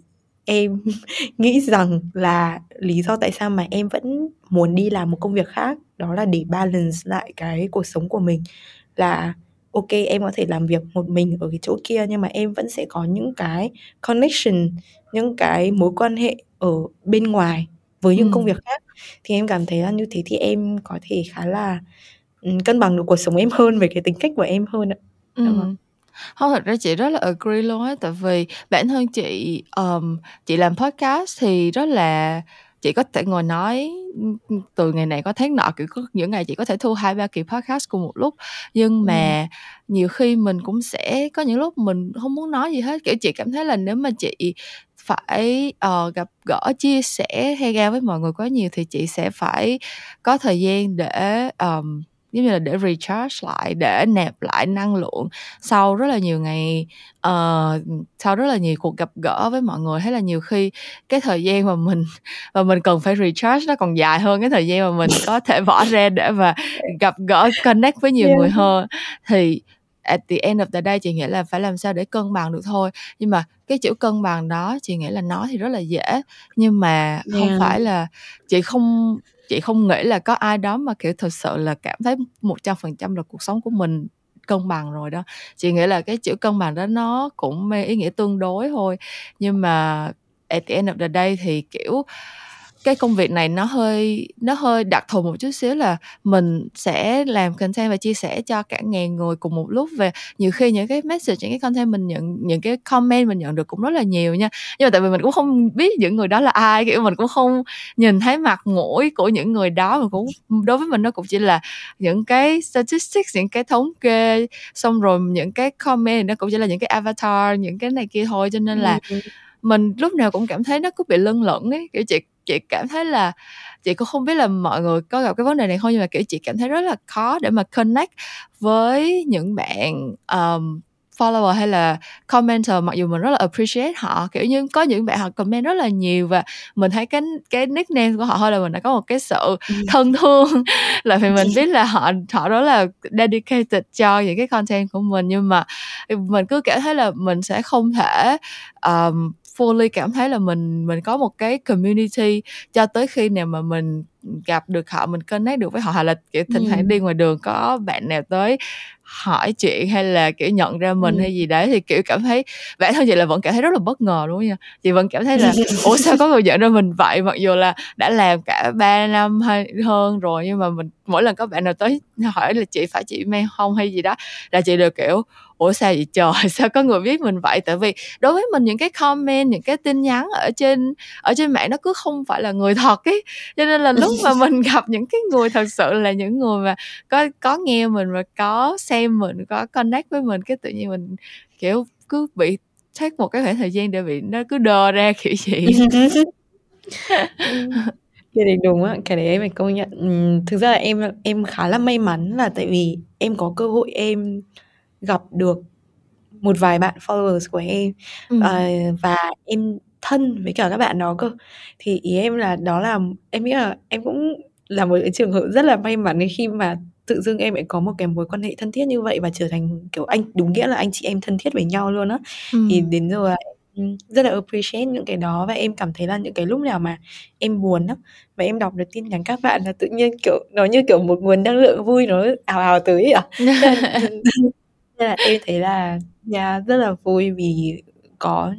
em nghĩ rằng là lý do tại sao mà em vẫn muốn đi làm một công việc khác đó là để balance lại cái cuộc sống của mình. Là ok em có thể làm việc một mình ở cái chỗ kia nhưng mà em vẫn sẽ có những cái connection những cái mối quan hệ ở bên ngoài với những ừ. công việc khác. Thì em cảm thấy là như thế thì em có thể khá là cân bằng được cuộc sống em hơn về cái tính cách của em hơn ạ. Không, thật ra chị rất là agree luôn á, tại vì bản thân chị, ờm, chị làm podcast thì rất là chị có thể ngồi nói, từ ngày này qua tháng nọ, kiểu, có những ngày chị có thể thu hai ba kỳ podcast cùng một lúc. Nhưng mà Ừm. nhiều khi mình cũng sẽ có những lúc mình không muốn nói gì hết, kiểu, chị cảm thấy là nếu mà chị phải, ờ, gặp gỡ, chia sẻ hay ra với mọi người quá nhiều thì chị sẽ phải có thời gian để, ờm giống như là để recharge lại để nạp lại năng lượng sau rất là nhiều ngày uh, sau rất là nhiều cuộc gặp gỡ với mọi người thế là nhiều khi cái thời gian mà mình mà mình cần phải recharge nó còn dài hơn cái thời gian mà mình có thể bỏ ra để mà gặp gỡ connect với nhiều yeah. người hơn thì at the end of the day chị nghĩ là phải làm sao để cân bằng được thôi nhưng mà cái chữ cân bằng đó chị nghĩ là nói thì rất là dễ nhưng mà không yeah. phải là chị không chị không nghĩ là có ai đó mà, kiểu thật sự là cảm thấy một trăm phần trăm là cuộc sống của mình cân bằng rồi đó. Chị nghĩ là cái chữ cân bằng đó nó cũng mang ý nghĩa tương đối thôi. Nhưng mà at the end of the day thì, kiểu cái công việc này nó hơi nó hơi đặc thù một chút xíu là mình sẽ làm content và chia sẻ cho cả ngàn người cùng một lúc. Về nhiều khi những cái message những cái content mình nhận những cái comment mình nhận được cũng rất là nhiều nha. Nhưng mà tại vì mình cũng không biết những người đó là ai kiểu mình cũng không nhìn thấy mặt mũi của những người đó. Mà cũng đối với mình nó cũng chỉ là những cái statistics những cái thống kê xong rồi những cái comment nó cũng chỉ là những cái avatar những cái này kia thôi. Cho nên là mình lúc nào cũng cảm thấy nó cứ bị lân lẫn ấy. Kiểu chị chị cảm thấy là chị cũng không biết là mọi người có gặp cái vấn đề này không nhưng mà kiểu chị cảm thấy rất là khó để mà connect với những bạn um, follower hay là commenter mặc dù mình rất là appreciate họ. Kiểu như có những bạn họ comment rất là nhiều và mình thấy cái cái nickname của họ thôi là mình đã có một cái sự ừ. thân thương. Là vì mình biết là họ họ rất là dedicated cho những cái content của mình nhưng mà mình cứ cảm thấy là mình sẽ không thể um, fully cảm thấy là mình mình có một cái community cho tới khi nào mà mình gặp được họ mình connect được với họ. Hoặc là kiểu thỉnh thoảng ừ. đi ngoài đường có bạn nào tới hỏi chuyện hay là kiểu nhận ra mình ừ. hay gì đấy thì kiểu cảm thấy bản thân chị là vẫn cảm thấy rất là bất ngờ đúng không nha. Chị vẫn cảm thấy là ủa sao có người nhận ra mình vậy? Mặc dù là đã làm cả 3 năm hay hơn rồi nhưng mà mình mỗi lần có bạn nào tới hỏi là chị phải chị mang không? hay gì đó là chị đều kiểu ủa sao vậy trời? Sao có người biết mình vậy? Tại vì đối với mình những cái comment những cái tin nhắn ở trên ở trên mạng nó cứ không phải là người thật ấy. Cho nên là lúc mà mình gặp những cái người thật sự là những người mà có có nghe mình và có xem mình có connect với mình cái tự nhiên mình kiểu cứ bị take một cái khoảng thời gian để bị nó cứ đờ ra kiểu gì cái đấy đúng á cái đấy em phải công nhận. Uhm, thực ra là em em khá là may mắn là tại vì em có cơ hội em gặp được một vài bạn followers của em. Ừ. uh, và em thân với cả các bạn đó cơ. Thì ý em là đó là em nghĩ là em cũng là một cái trường hợp rất là may mắn khi mà tự dưng em lại có một cái mối quan hệ thân thiết như vậy và trở thành kiểu anh đúng nghĩa là anh chị em thân thiết với nhau luôn á. Ừ. thì đến giờ là rất là appreciate những cái đó và em cảm thấy là những cái lúc nào mà em buồn á và em đọc được tin nhắn các bạn là tự nhiên kiểu nó như kiểu một nguồn năng lượng vui nó ào ào tới à nên là em thấy là yeah, rất là vui vì có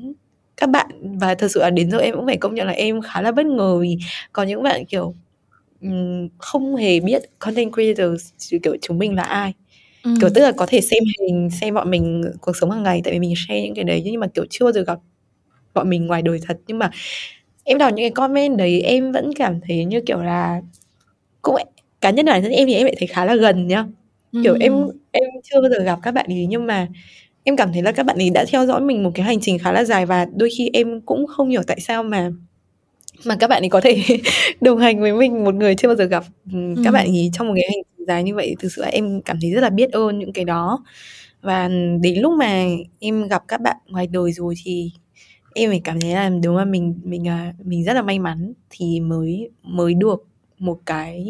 các bạn và thật sự là đến giờ em cũng phải công nhận là em khá là bất ngờ vì có những bạn kiểu không hề biết content creators kiểu chúng mình là ai ừ. kiểu tức là có thể xem hình xem bọn mình cuộc sống hàng ngày tại vì mình share những cái đấy nhưng mà kiểu chưa bao giờ gặp bọn mình ngoài đời thật nhưng mà em đọc những cái comment đấy em vẫn cảm thấy như kiểu là cũng cá nhân bản thân em thì em lại thấy khá là gần nhá kiểu ừ. em em chưa bao giờ gặp các bạn ấy nhưng mà em cảm thấy là các bạn ấy đã theo dõi mình một cái hành trình khá là dài và đôi khi em cũng không hiểu tại sao mà mà các bạn ấy có thể đồng hành với mình một người chưa bao giờ gặp. Ừ. các bạn ấy trong một cái hành trình dài như vậy thực sự là em cảm thấy rất là biết ơn những cái đó. Và đến lúc mà em gặp các bạn ngoài đời rồi thì em phải cảm thấy là đúng là mình mình à, mình rất là may mắn thì mới mới được một cái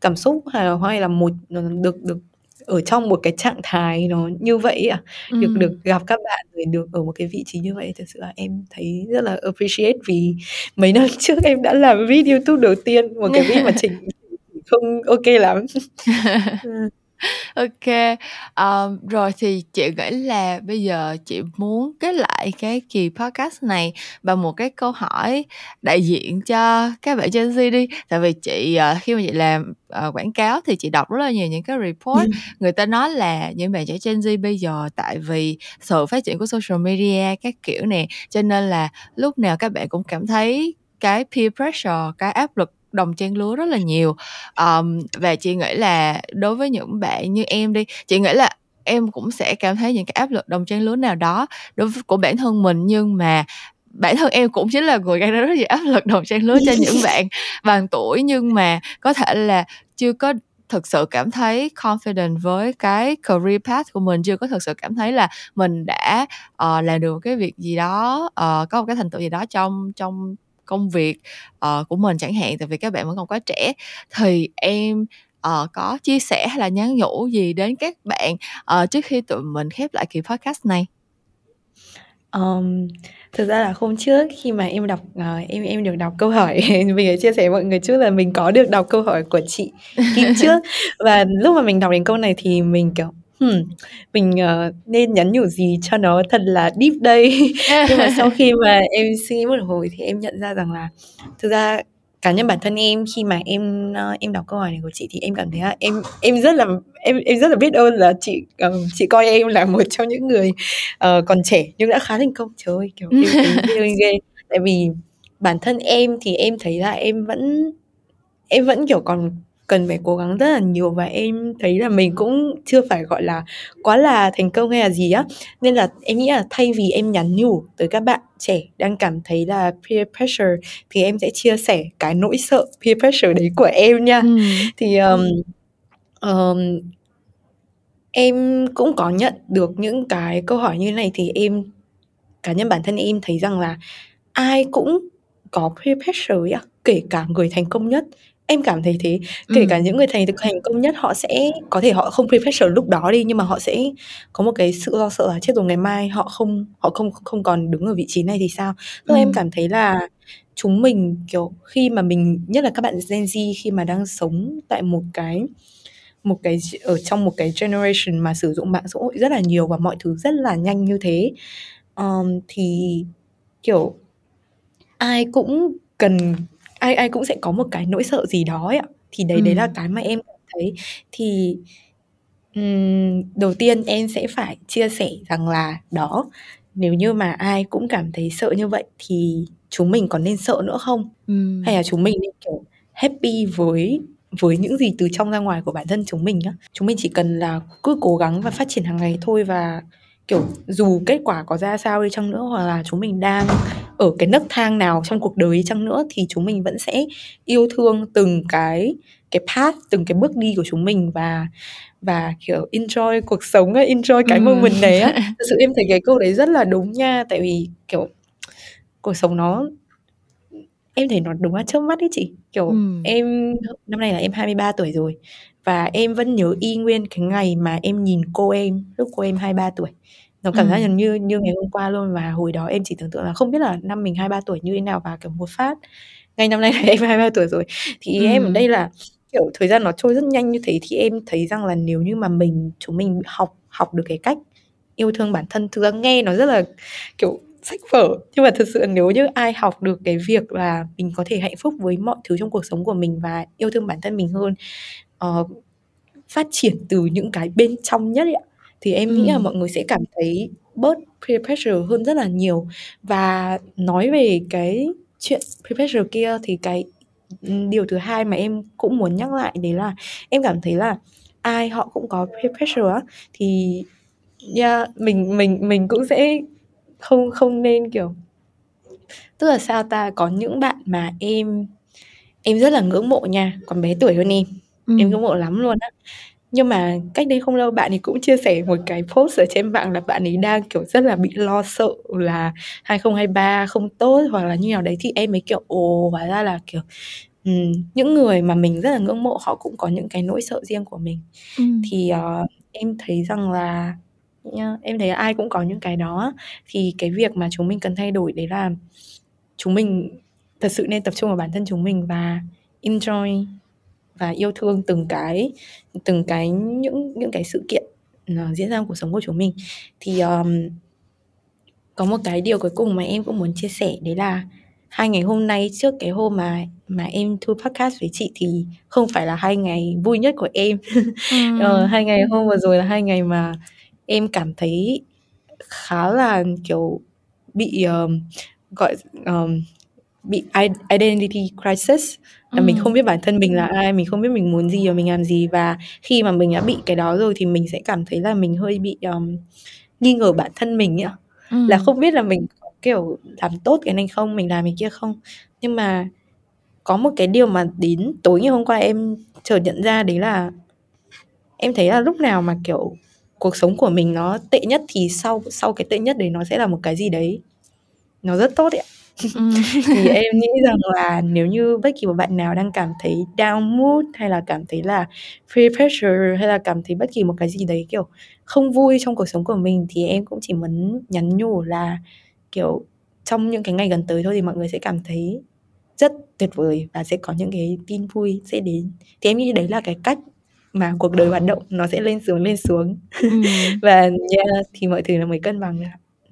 cảm xúc hay hay là một được được ở trong một cái trạng thái nó như vậy ạ. À. được được gặp các bạn rồi được ở một cái vị trí như vậy thực sự là em thấy rất là appreciate vì mấy năm trước em đã làm video youtube đầu tiên một cái video mà chỉnh không ok lắm ok um, rồi thì chị nghĩ là bây giờ chị muốn kết lại cái kỳ podcast này bằng một cái câu hỏi đại diện cho các bạn Gen Z đi tại vì chị uh, khi mà chị làm uh, quảng cáo thì chị đọc rất là nhiều những cái report ừ. người ta nói là những bạn trẻ Gen Z bây giờ tại vì sự phát triển của social media các kiểu nè cho nên là lúc nào các bạn cũng cảm thấy cái peer pressure cái áp lực đồng trang lứa rất là nhiều. Um, và chị nghĩ là đối với những bạn như em đi chị nghĩ là em cũng sẽ cảm thấy những cái áp lực đồng trang lứa nào đó đối với của bản thân mình. Nhưng mà bản thân em cũng chính là người gây ra rất nhiều áp lực đồng trang lứa cho những bạn bằng tuổi. Nhưng mà có thể là chưa có thực sự cảm thấy confident với cái career path của mình chưa có thực sự cảm thấy là mình đã uh, làm được cái việc gì đó uh, có một cái thành tựu gì đó trong trong công việc uh, của mình chẳng hạn tại vì các bạn vẫn còn quá trẻ. Thì em uh, có chia sẻ hay là nhắn nhủ gì đến các bạn uh, trước khi tụi mình khép lại kỳ podcast này? Um, thực ra là hôm trước khi mà em đọc uh, em em được đọc câu hỏi mình chia sẻ mọi người trước là mình có được đọc câu hỏi của chị Kim trước. Và lúc mà mình đọc đến câu này thì mình kiểu hmm, mình uh, nên nhắn nhủ gì cho nó thật là deep đây. Nhưng mà sau khi mà em suy nghĩ một hồi thì em nhận ra rằng là thực ra cá nhân bản thân em khi mà em uh, em đọc câu hỏi này của chị thì em cảm thấy là em em rất là em em rất là biết ơn là chị uh, chị coi em là một trong những người uh, còn trẻ nhưng đã khá thành công. Trời ơi kiểu em thấy ghê. Tại vì bản thân em thì em thấy là em vẫn em vẫn kiểu còn cần phải cố gắng rất là nhiều và em thấy là mình cũng chưa phải gọi là quá là thành công hay là gì á. Nên là em nghĩ là thay vì em nhắn nhủ tới các bạn trẻ đang cảm thấy là peer pressure thì em sẽ chia sẻ cái nỗi sợ peer pressure đấy của em nha. Ừ. thì um, um, em cũng có nhận được những cái câu hỏi như này thì em cá nhân bản thân em thấy rằng là ai cũng có peer pressure á kể cả người thành công nhất Em cảm thấy thế, kể cả những người thành thành công nhất họ sẽ có thể họ không pre lúc đó đi, nhưng mà họ sẽ có một cái sự lo sợ là chết rồi ngày mai họ không họ không không còn đứng ở vị trí này thì sao? Tức là em cảm thấy là chúng mình, kiểu, khi mà mình nhất là các bạn Gen Z khi mà đang sống tại một cái một cái ở trong một cái generation mà sử dụng mạng xã hội rất là nhiều và mọi thứ rất là nhanh như thế, ờm, thì, kiểu, ai cũng cần ai ai cũng sẽ có một cái nỗi sợ gì đó ấy ạ. Thì đấy đấy là cái mà em cảm thấy. Thì, ừm, đầu tiên em sẽ phải chia sẻ rằng là đó, nếu như mà ai cũng cảm thấy sợ như vậy thì chúng mình còn nên sợ nữa không? Ừm. Hay là chúng mình nên, kiểu, happy với với những gì từ trong ra ngoài của bản thân chúng mình á. Chúng mình chỉ cần là cứ cố gắng và phát triển hàng ngày thôi và, kiểu, dù kết quả có ra sao đi chăng nữa hoặc là chúng mình đang ở cái nấc thang nào trong cuộc đời chăng nữa thì chúng mình vẫn sẽ yêu thương từng cái cái path từng cái bước đi của chúng mình và và kiểu enjoy cuộc sống ấy, enjoy cái ừ. moment này á thực sự em thấy cái câu đấy rất là đúng nha tại vì kiểu cuộc sống nó em thấy nó đúng là trước mắt ấy chị kiểu ừ. em năm nay là em 23 tuổi rồi và em vẫn nhớ y nguyên cái ngày mà em nhìn cô em lúc cô em 23 tuổi nó cảm giác Ừm. như như ngày hôm qua luôn và hồi đó em chỉ tưởng tượng là không biết là năm mình 23 tuổi như thế nào và, kiểu, một phát ngay năm nay là em 23 tuổi rồi. Thì em ở đây là, kiểu, thời gian nó trôi rất nhanh như thế thì em thấy rằng là nếu như mà mình chúng mình học học được cái cách yêu thương bản thân, thực ra nghe nó rất là, kiểu, sách vở, nhưng mà thực sự nếu như ai học được cái việc là mình có thể hạnh phúc với mọi thứ trong cuộc sống của mình và yêu thương bản thân mình hơn, ờ, phát triển từ những cái bên trong nhất ấy ạ thì em nghĩ là mọi người sẽ cảm thấy bớt peer pressure hơn rất là nhiều. Và nói về cái chuyện peer pressure kia thì cái, điều thứ hai mà em cũng muốn nhắc lại đấy là em cảm thấy là ai họ cũng có peer pressure á, thì yeah, mình mình mình cũng sẽ không không nên, kiểu tức là sao ta? Có những bạn mà em em rất là ngưỡng mộ nha, còn bé tuổi hơn em, em ngưỡng mộ lắm luôn á. Nhưng mà cách đây không lâu bạn ấy cũng chia sẻ một cái post ở trên mạng là bạn ấy đang, kiểu, rất là bị lo sợ là 2023 không tốt hoặc là như nào đấy thì em mới, kiểu, ồ, hóa ra là, kiểu, ừm, những người mà mình rất là ngưỡng mộ họ cũng có những cái nỗi sợ riêng của mình. Ừm. Thì, ờ, em thấy rằng là nha, em thấy ai cũng có những cái đó thì cái việc mà chúng mình cần thay đổi đấy là chúng mình thật sự nên tập trung vào bản thân chúng mình và enjoy và yêu thương từng cái từng cái những những cái sự kiện nó diễn ra trong cuộc sống của chúng mình. Thì, ờm có một cái điều cuối cùng mà em cũng muốn chia sẻ đấy là hai ngày hôm nay trước cái hôm mà mà em thu podcast với chị thì không phải là hai ngày vui nhất của em. Ờ, Ừm. hai ngày hôm vừa rồi là hai ngày mà em cảm thấy khá là, kiểu, bị, ờm, gọi ờm, bị identity crisis là mình không biết bản thân mình là ai, mình không biết mình muốn gì và mình làm gì. Và khi mà mình đã bị cái đó rồi thì mình sẽ cảm thấy là mình hơi bị, ờm, nghi ngờ bản thân mình ấy ạ. Là Ừm. không biết là mình kiểu, làm tốt cái này không, mình làm cái kia không. Nhưng mà có một cái điều mà đến tối ngày hôm qua em chợt nhận ra đấy là em thấy là lúc nào mà, kiểu, cuộc sống của mình nó tệ nhất thì sau sau cái tệ nhất đấy nó sẽ là một cái gì đấy nó rất tốt ấy ạ. Ừm. Thì em nghĩ rằng là nếu như bất kỳ một bạn nào đang cảm thấy down mood hay là cảm thấy là peer pressure hay là cảm thấy bất kỳ một cái gì đấy, kiểu, không vui trong cuộc sống của mình thì em cũng chỉ muốn nhắn nhủ là, kiểu, trong những cái ngày gần tới thôi thì mọi người sẽ cảm thấy rất tuyệt vời và sẽ có những cái tin vui sẽ đến. Thì em nghĩ đấy là cái cách mà cuộc đời hoạt động, nó sẽ lên xuống, lên xuống. Ừm. Và yeah, thì mọi thứ nó mới cân bằng.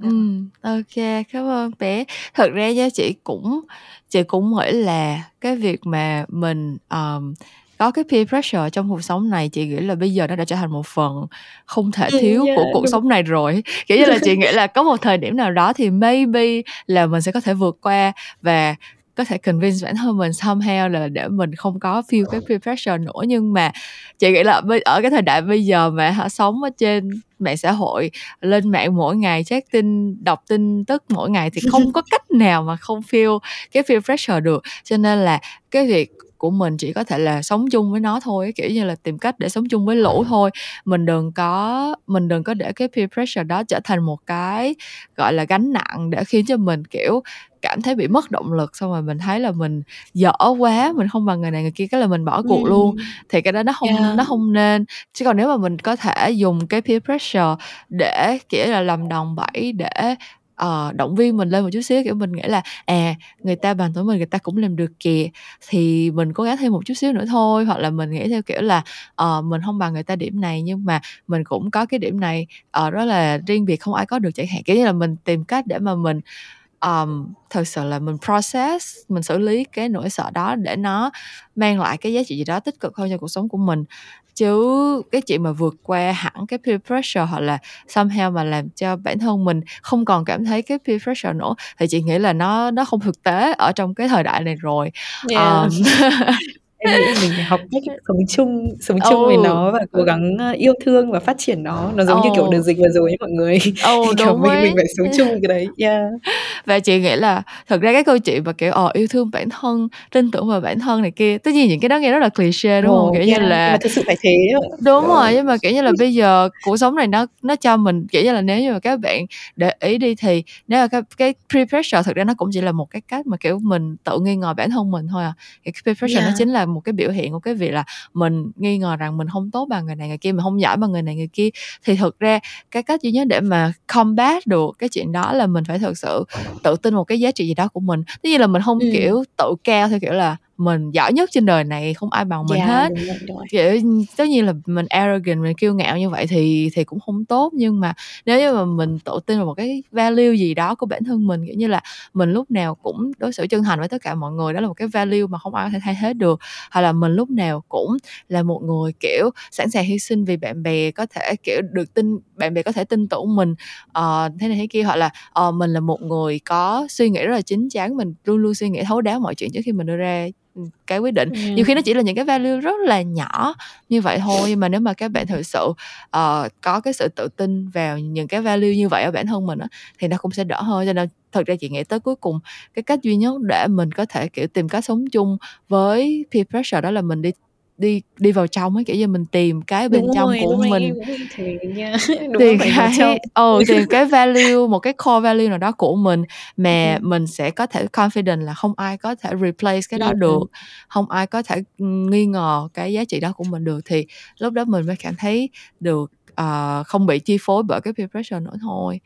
Ừm, ô kê, cảm ơn bé. Thật ra nha, chị cũng chị cũng nghĩ là cái việc mà mình, ờm, có cái peer pressure trong cuộc sống này, chị nghĩ là bây giờ nó đã trở thành một phần không thể Ừm, thiếu yeah, của cuộc đúng. sống này rồi. Kiểu như là, chị nghĩ là có một thời điểm nào đó thì maybe là mình sẽ có thể vượt qua và có thể convince bản thân mình somehow là để mình không có feel cái peer pressure nữa. Nhưng mà chị nghĩ là ở cái thời đại bây giờ mà hả, sống ở trên mạng xã hội, lên mạng mỗi ngày check tin, đọc tin tức mỗi ngày thì không có cách nào mà không feel cái peer pressure được. Cho nên là cái việc của mình chỉ có thể là sống chung với nó thôi kiểu như là, tìm cách để sống chung với lũ thôi. Mình đừng có mình đừng có để cái peer pressure đó trở thành một cái, gọi là, gánh nặng để khiến cho mình, kiểu, cảm thấy bị mất động lực, xong rồi mình thấy là mình dở quá, mình không bằng người này người kia, cái là mình bỏ cuộc luôn. Ừm. Thì cái đó nó không Yeah. nó không nên. Chứ còn nếu mà mình có thể dùng cái peer pressure để, kiểu là, làm đòn bẩy để, ờ, động viên mình lên một chút xíu, kiểu, mình nghĩ là, à, người ta bằng tuổi mình người ta cũng làm được kìa, thì mình cố gắng thêm một chút xíu nữa thôi. Hoặc là mình nghĩ theo kiểu là, ờ, mình hông bằng người ta điểm này nhưng mà mình cũng có cái điểm này, ờ, rất là riêng biệt không ai có được chẳng hạn. Kiểu như là, mình tìm cách để mà mình, ờm, thực sự là mình process, mình xử lý cái nỗi sợ đó để nó mang lại cái giá trị gì đó tích cực hơn cho cuộc sống của mình. Chứ cái chuyện mà vượt qua hẳn cái peer pressure hoặc là somehow mà làm cho bản thân mình không còn cảm thấy cái peer pressure nữa thì chị nghĩ là nó nó không thực tế ở trong cái thời đại này rồi. Yeah. Ờm. Em nghĩ là mình phải học cách sống chung sống chung với Ừ. nó và cố gắng, ơ, yêu thương và phát triển nó. Nó giống như kiểu đợt Ồ. dịch vừa rồi ấy mọi người, thì, kiểu, đúng mình mình ấy. phải sống chung với cái đấy. Yeah. Và chị nghĩ là thật ra cái câu chuyện mà, kiểu, ờ, yêu thương bản thân, tin tưởng vào bản thân này kia, tất nhiên những cái đó nghe rất là cliché, đúng hông? Ồ, Kiểu như yeah, nhưng mà là thực sự phải thế á. đúng rồi, nhưng mà, kiểu như là, bây giờ cuộc sống này nó nó cho mình kiểu như là, nếu như mà các bạn để ý đi thì nếu mà cái cái peer pressure thực ra nó cũng chỉ là một cái cách mà, kiểu, mình tự nghi ngờ bản thân mình thôi à. Thì cái peer pressure nó Yeah. chính là một cái biểu hiện của cái việc là mình nghi ngờ rằng mình hông tốt bằng người này người kia, mình hông giỏi bằng người này người kia. Thì thực ra cái cách duy nhất để mà combat được cái chuyện đó là mình phải thực sự tự tin một cái giá trị gì đó của mình. Tất nhiên là mình hông, Ừm. kiểu, tự cao theo kiểu là mình giỏi nhất trên đời này, không ai bằng mình Yeah, hết. đúng rồi, đúng rồi. Kiểu, tất nhiên là mình arrogant, mình kiêu ngạo như vậy thì thì cũng hông tốt. Nhưng mà nếu như mà mình tự tin vào một cái value gì đó của bản thân mình, kiểu như là, mình lúc nào cũng đối xử chân thành với tất cả mọi người, đó là một cái value mà không ai có thể thay thế được. Hoặc là mình lúc nào cũng là một người, kiểu, sẵn sàng hy sinh vì bạn bè, có thể, kiểu, được tin bạn bè có thể tin tưởng mình, ờ, thế này thế kia. Hoặc là, ờ, mình là một người có suy nghĩ rất là chín chắn, mình luôn luôn suy nghĩ thấu đáo mọi chuyện trước khi mình đưa ra, cái quyết định. Ừm. Nhiều khi nó chỉ là những cái value rất là nhỏ như vậy thôi, nhưng mà nếu mà các bạn thực sự, ờ, có cái sự tự tin vào những cái value như vậy ở bản thân mình á, thì nó cũng sẽ đỡ hơn. Cho nên thực ra chị nghĩ tới cuối cùng cái cách duy nhất để mình có thể, kiểu, tìm cách sống chung với peer pressure đó là mình đi đi đi vào trong ấy kiểu như mình tìm cái bên Đúng trong rồi, của nãy mình nha. Đúng tìm cái ừ tìm cái value một cái core value nào đó của mình mà Ừm. mình sẽ có thể confident là không ai có thể replace cái đó Ừm. được không ai có thể nghi ngờ cái giá trị đó của mình được thì lúc đó mình mới cảm thấy được uh, không bị chi phối bởi cái peer pressure nữa thôi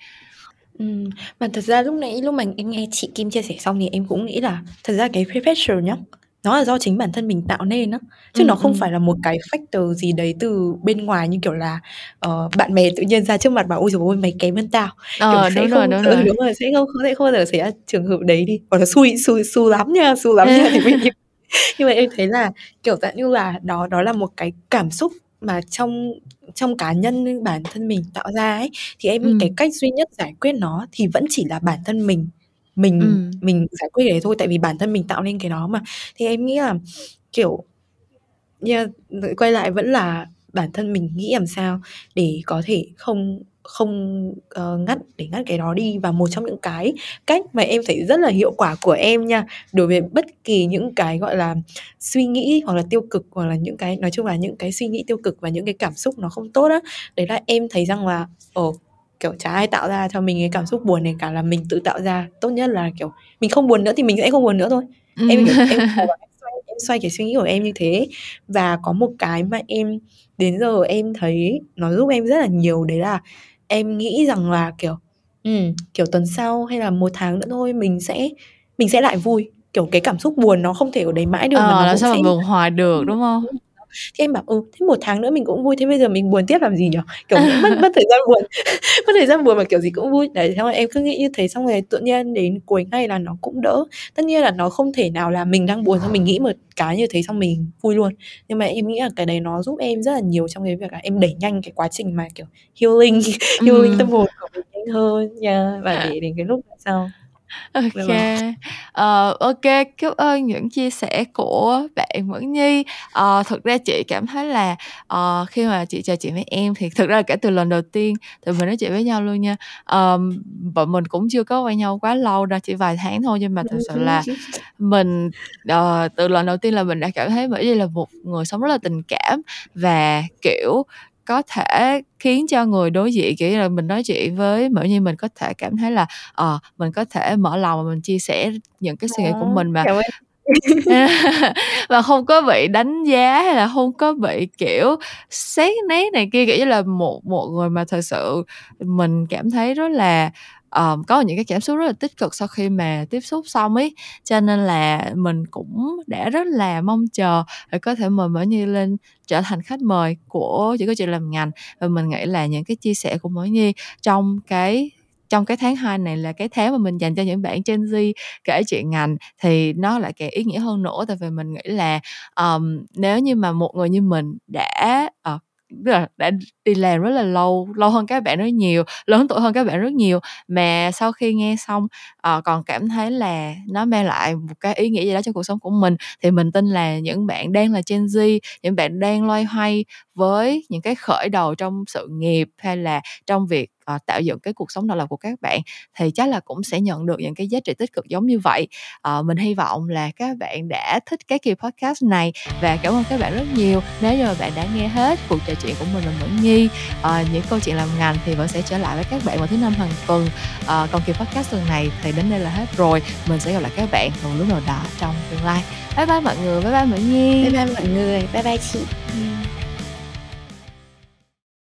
Ừm, mà thật ra lúc nãy lúc mà em nghe chị Kim chia sẻ xong thì em cũng nghĩ là thật ra cái peer pressure nhá, nó là do chính bản thân mình tạo nên á, chứ Ừm, nó không ừm. phải là một cái factor gì đấy từ bên ngoài như kiểu là, ờ, bạn bè tự nhiên ra trước mặt bảo: "Ôi giời ơi, mày kém hơn tao." Kiểu Ờ, sẽ đúng rồi, không đúng ừ, rồi. đúng rồi, sẽ không sẽ không bao giờ xảy ra trường hợp đấy đi, hoặc là xui xui xui lắm nha, xui lắm nha thì mới như nhưng mà em thấy là, kiểu, dạng như là, đó đó là một cái cảm xúc mà trong trong cá nhân bản thân mình tạo ra ấy, thì em nghĩ cái Ừm. cách duy nhất giải quyết nó thì vẫn chỉ là bản thân mình mình Ừm. mình giải quyết cái đấy thôi, tại vì bản thân mình tạo nên cái đó mà. Thì em nghĩ là, kiểu yeah, quay lại vẫn là bản thân mình nghĩ làm sao để có thể không không, ờ, ngắt để ngắt cái đó đi. Và một trong những cái cách mà em thấy rất là hiệu quả của em nha, đối với bất kỳ những cái, gọi là, suy nghĩ hoặc là tiêu cực, hoặc là những cái nói chung là những cái suy nghĩ tiêu cực và những cái cảm xúc nó không tốt á, đấy là em thấy rằng là, ờ, kiểu, chả ai tạo ra cho mình cái cảm xúc buồn này cả, là mình tự tạo ra. Tốt nhất là, kiểu, mình không buồn nữa thì mình sẽ không buồn nữa thôi. Em, kiểu, em em xoay em xoay cái suy nghĩ của em như thế. Và có một cái mà em đến giờ em thấy nó giúp em rất là nhiều đấy là em nghĩ rằng là, kiểu, ừm, kiểu, tuần sau hay là 1 tháng nữa thôi mình sẽ mình sẽ lại vui. Kiểu, cái cảm xúc buồn nó không thể ở đấy mãi được mà Ờ, nó mà sẽ buồn hoài được, đúng hông? Thì em bảo: "Ừ, thế 1 tháng nữa mình cũng vui, thế bây giờ mình buồn tiếp làm gì nhỉ?" Kiểu, mất mất thời gian buồn mất thời gian buồn mà kiểu gì cũng vui. Đấy, xong rồi em cứ nghĩ như thế xong rồi tự nhiên đến cuối ngày là nó cũng đỡ. Tất nhiên là nó không thể nào là mình đang buồn xong mình nghĩ một cái như thế xong mình vui luôn. Nhưng mà em nghĩ là cái đấy nó giúp em rất là nhiều trong cái việc là em đẩy nhanh cái quá trình mà, kiểu, healing healing tâm hồn của mình nhanh hơn, yeah, và để đến cái lúc sau. Ờ, ô kê, cảm ơn những chia sẻ của bạn Mẫn Nhi. Ờ, thực ra chị cảm thấy là, ờ, khi mà chị trò chuyện với em thì thực ra là kể từ lần đầu tiên tụi mình nói chuyện với nhau luôn nha, ờm, bọn mình cũng chưa có quen nhau quá lâu đâu, chỉ vài tháng thôi, nhưng mà thực sự là mình, ờ, từ lần đầu tiên là mình đã cảm thấy Mẫn Nhi là một người sống rất là tình cảm và, kiểu, có thể khiến cho người đối diện kiểu như là, mình nói chuyện với Mẫn Nhi mình có thể cảm thấy là, ờ, mình có thể mở lòng và mình chia sẻ những cái suy nghĩ của mình mà. và không có bị đánh giá hay là hông có bị, kiểu, xét nét này kia, kiểu như là, một một người mà thực sự mình cảm thấy rất là, um, có những cái cảm xúc rất là tích cực sau khi mà tiếp xúc xong ấy. Cho nên là mình cũng đã rất là mong chờ để có thể mời mới Nhi lên trở thành khách mời của chỉ có Chuyện Làm Ngành. Và mình nghĩ là những cái chia sẻ của Mẫn Nhi trong cái trong cái tháng 2 này là cái tháng mà mình dành cho những bạn Gen Z kể chuyện ngành thì nó lại càng ý nghĩa hơn nữa. Tại vì mình nghĩ là, um, nếu như mà một người như mình đã, uh, tức là đã đi làm rất là lâu, lâu hơn các bạn rất nhiều, lớn tuổi hơn các bạn rất nhiều, mà sau khi nghe xong, uh, còn cảm thấy là nó mang lại một cái ý nghĩa gì đó cho cuộc sống của mình, thì mình tin là những bạn đang là Gen Z, những bạn đang loay hoay với những cái khởi đầu trong sự nghiệp hay là trong việc, ờ, tạo dựng cái cuộc sống độc lập của các bạn thì chắc là cũng sẽ nhận được những cái giá trị tích cực giống như vậy. Ờ, mình hy vọng là các bạn đã thích cái kỳ podcast này và cảm ơn các bạn rất nhiều. Nếu như mà bạn đã nghe hết cuộc trò chuyện của mình và Mẫn Nhi, ờ, những câu chuyện làm ngành thì vẫn sẽ trở lại với các bạn vào thứ Năm hàng tuần. Ờ, còn kỳ podcast lần này thì đến đây là hết rồi. Mình sẽ gặp lại các bạn vào lúc nào đó trong tương lai. Bye bye mọi người, bye bye Mẫn Nhi. Bye bye mọi người, bye bye chị. Ừm.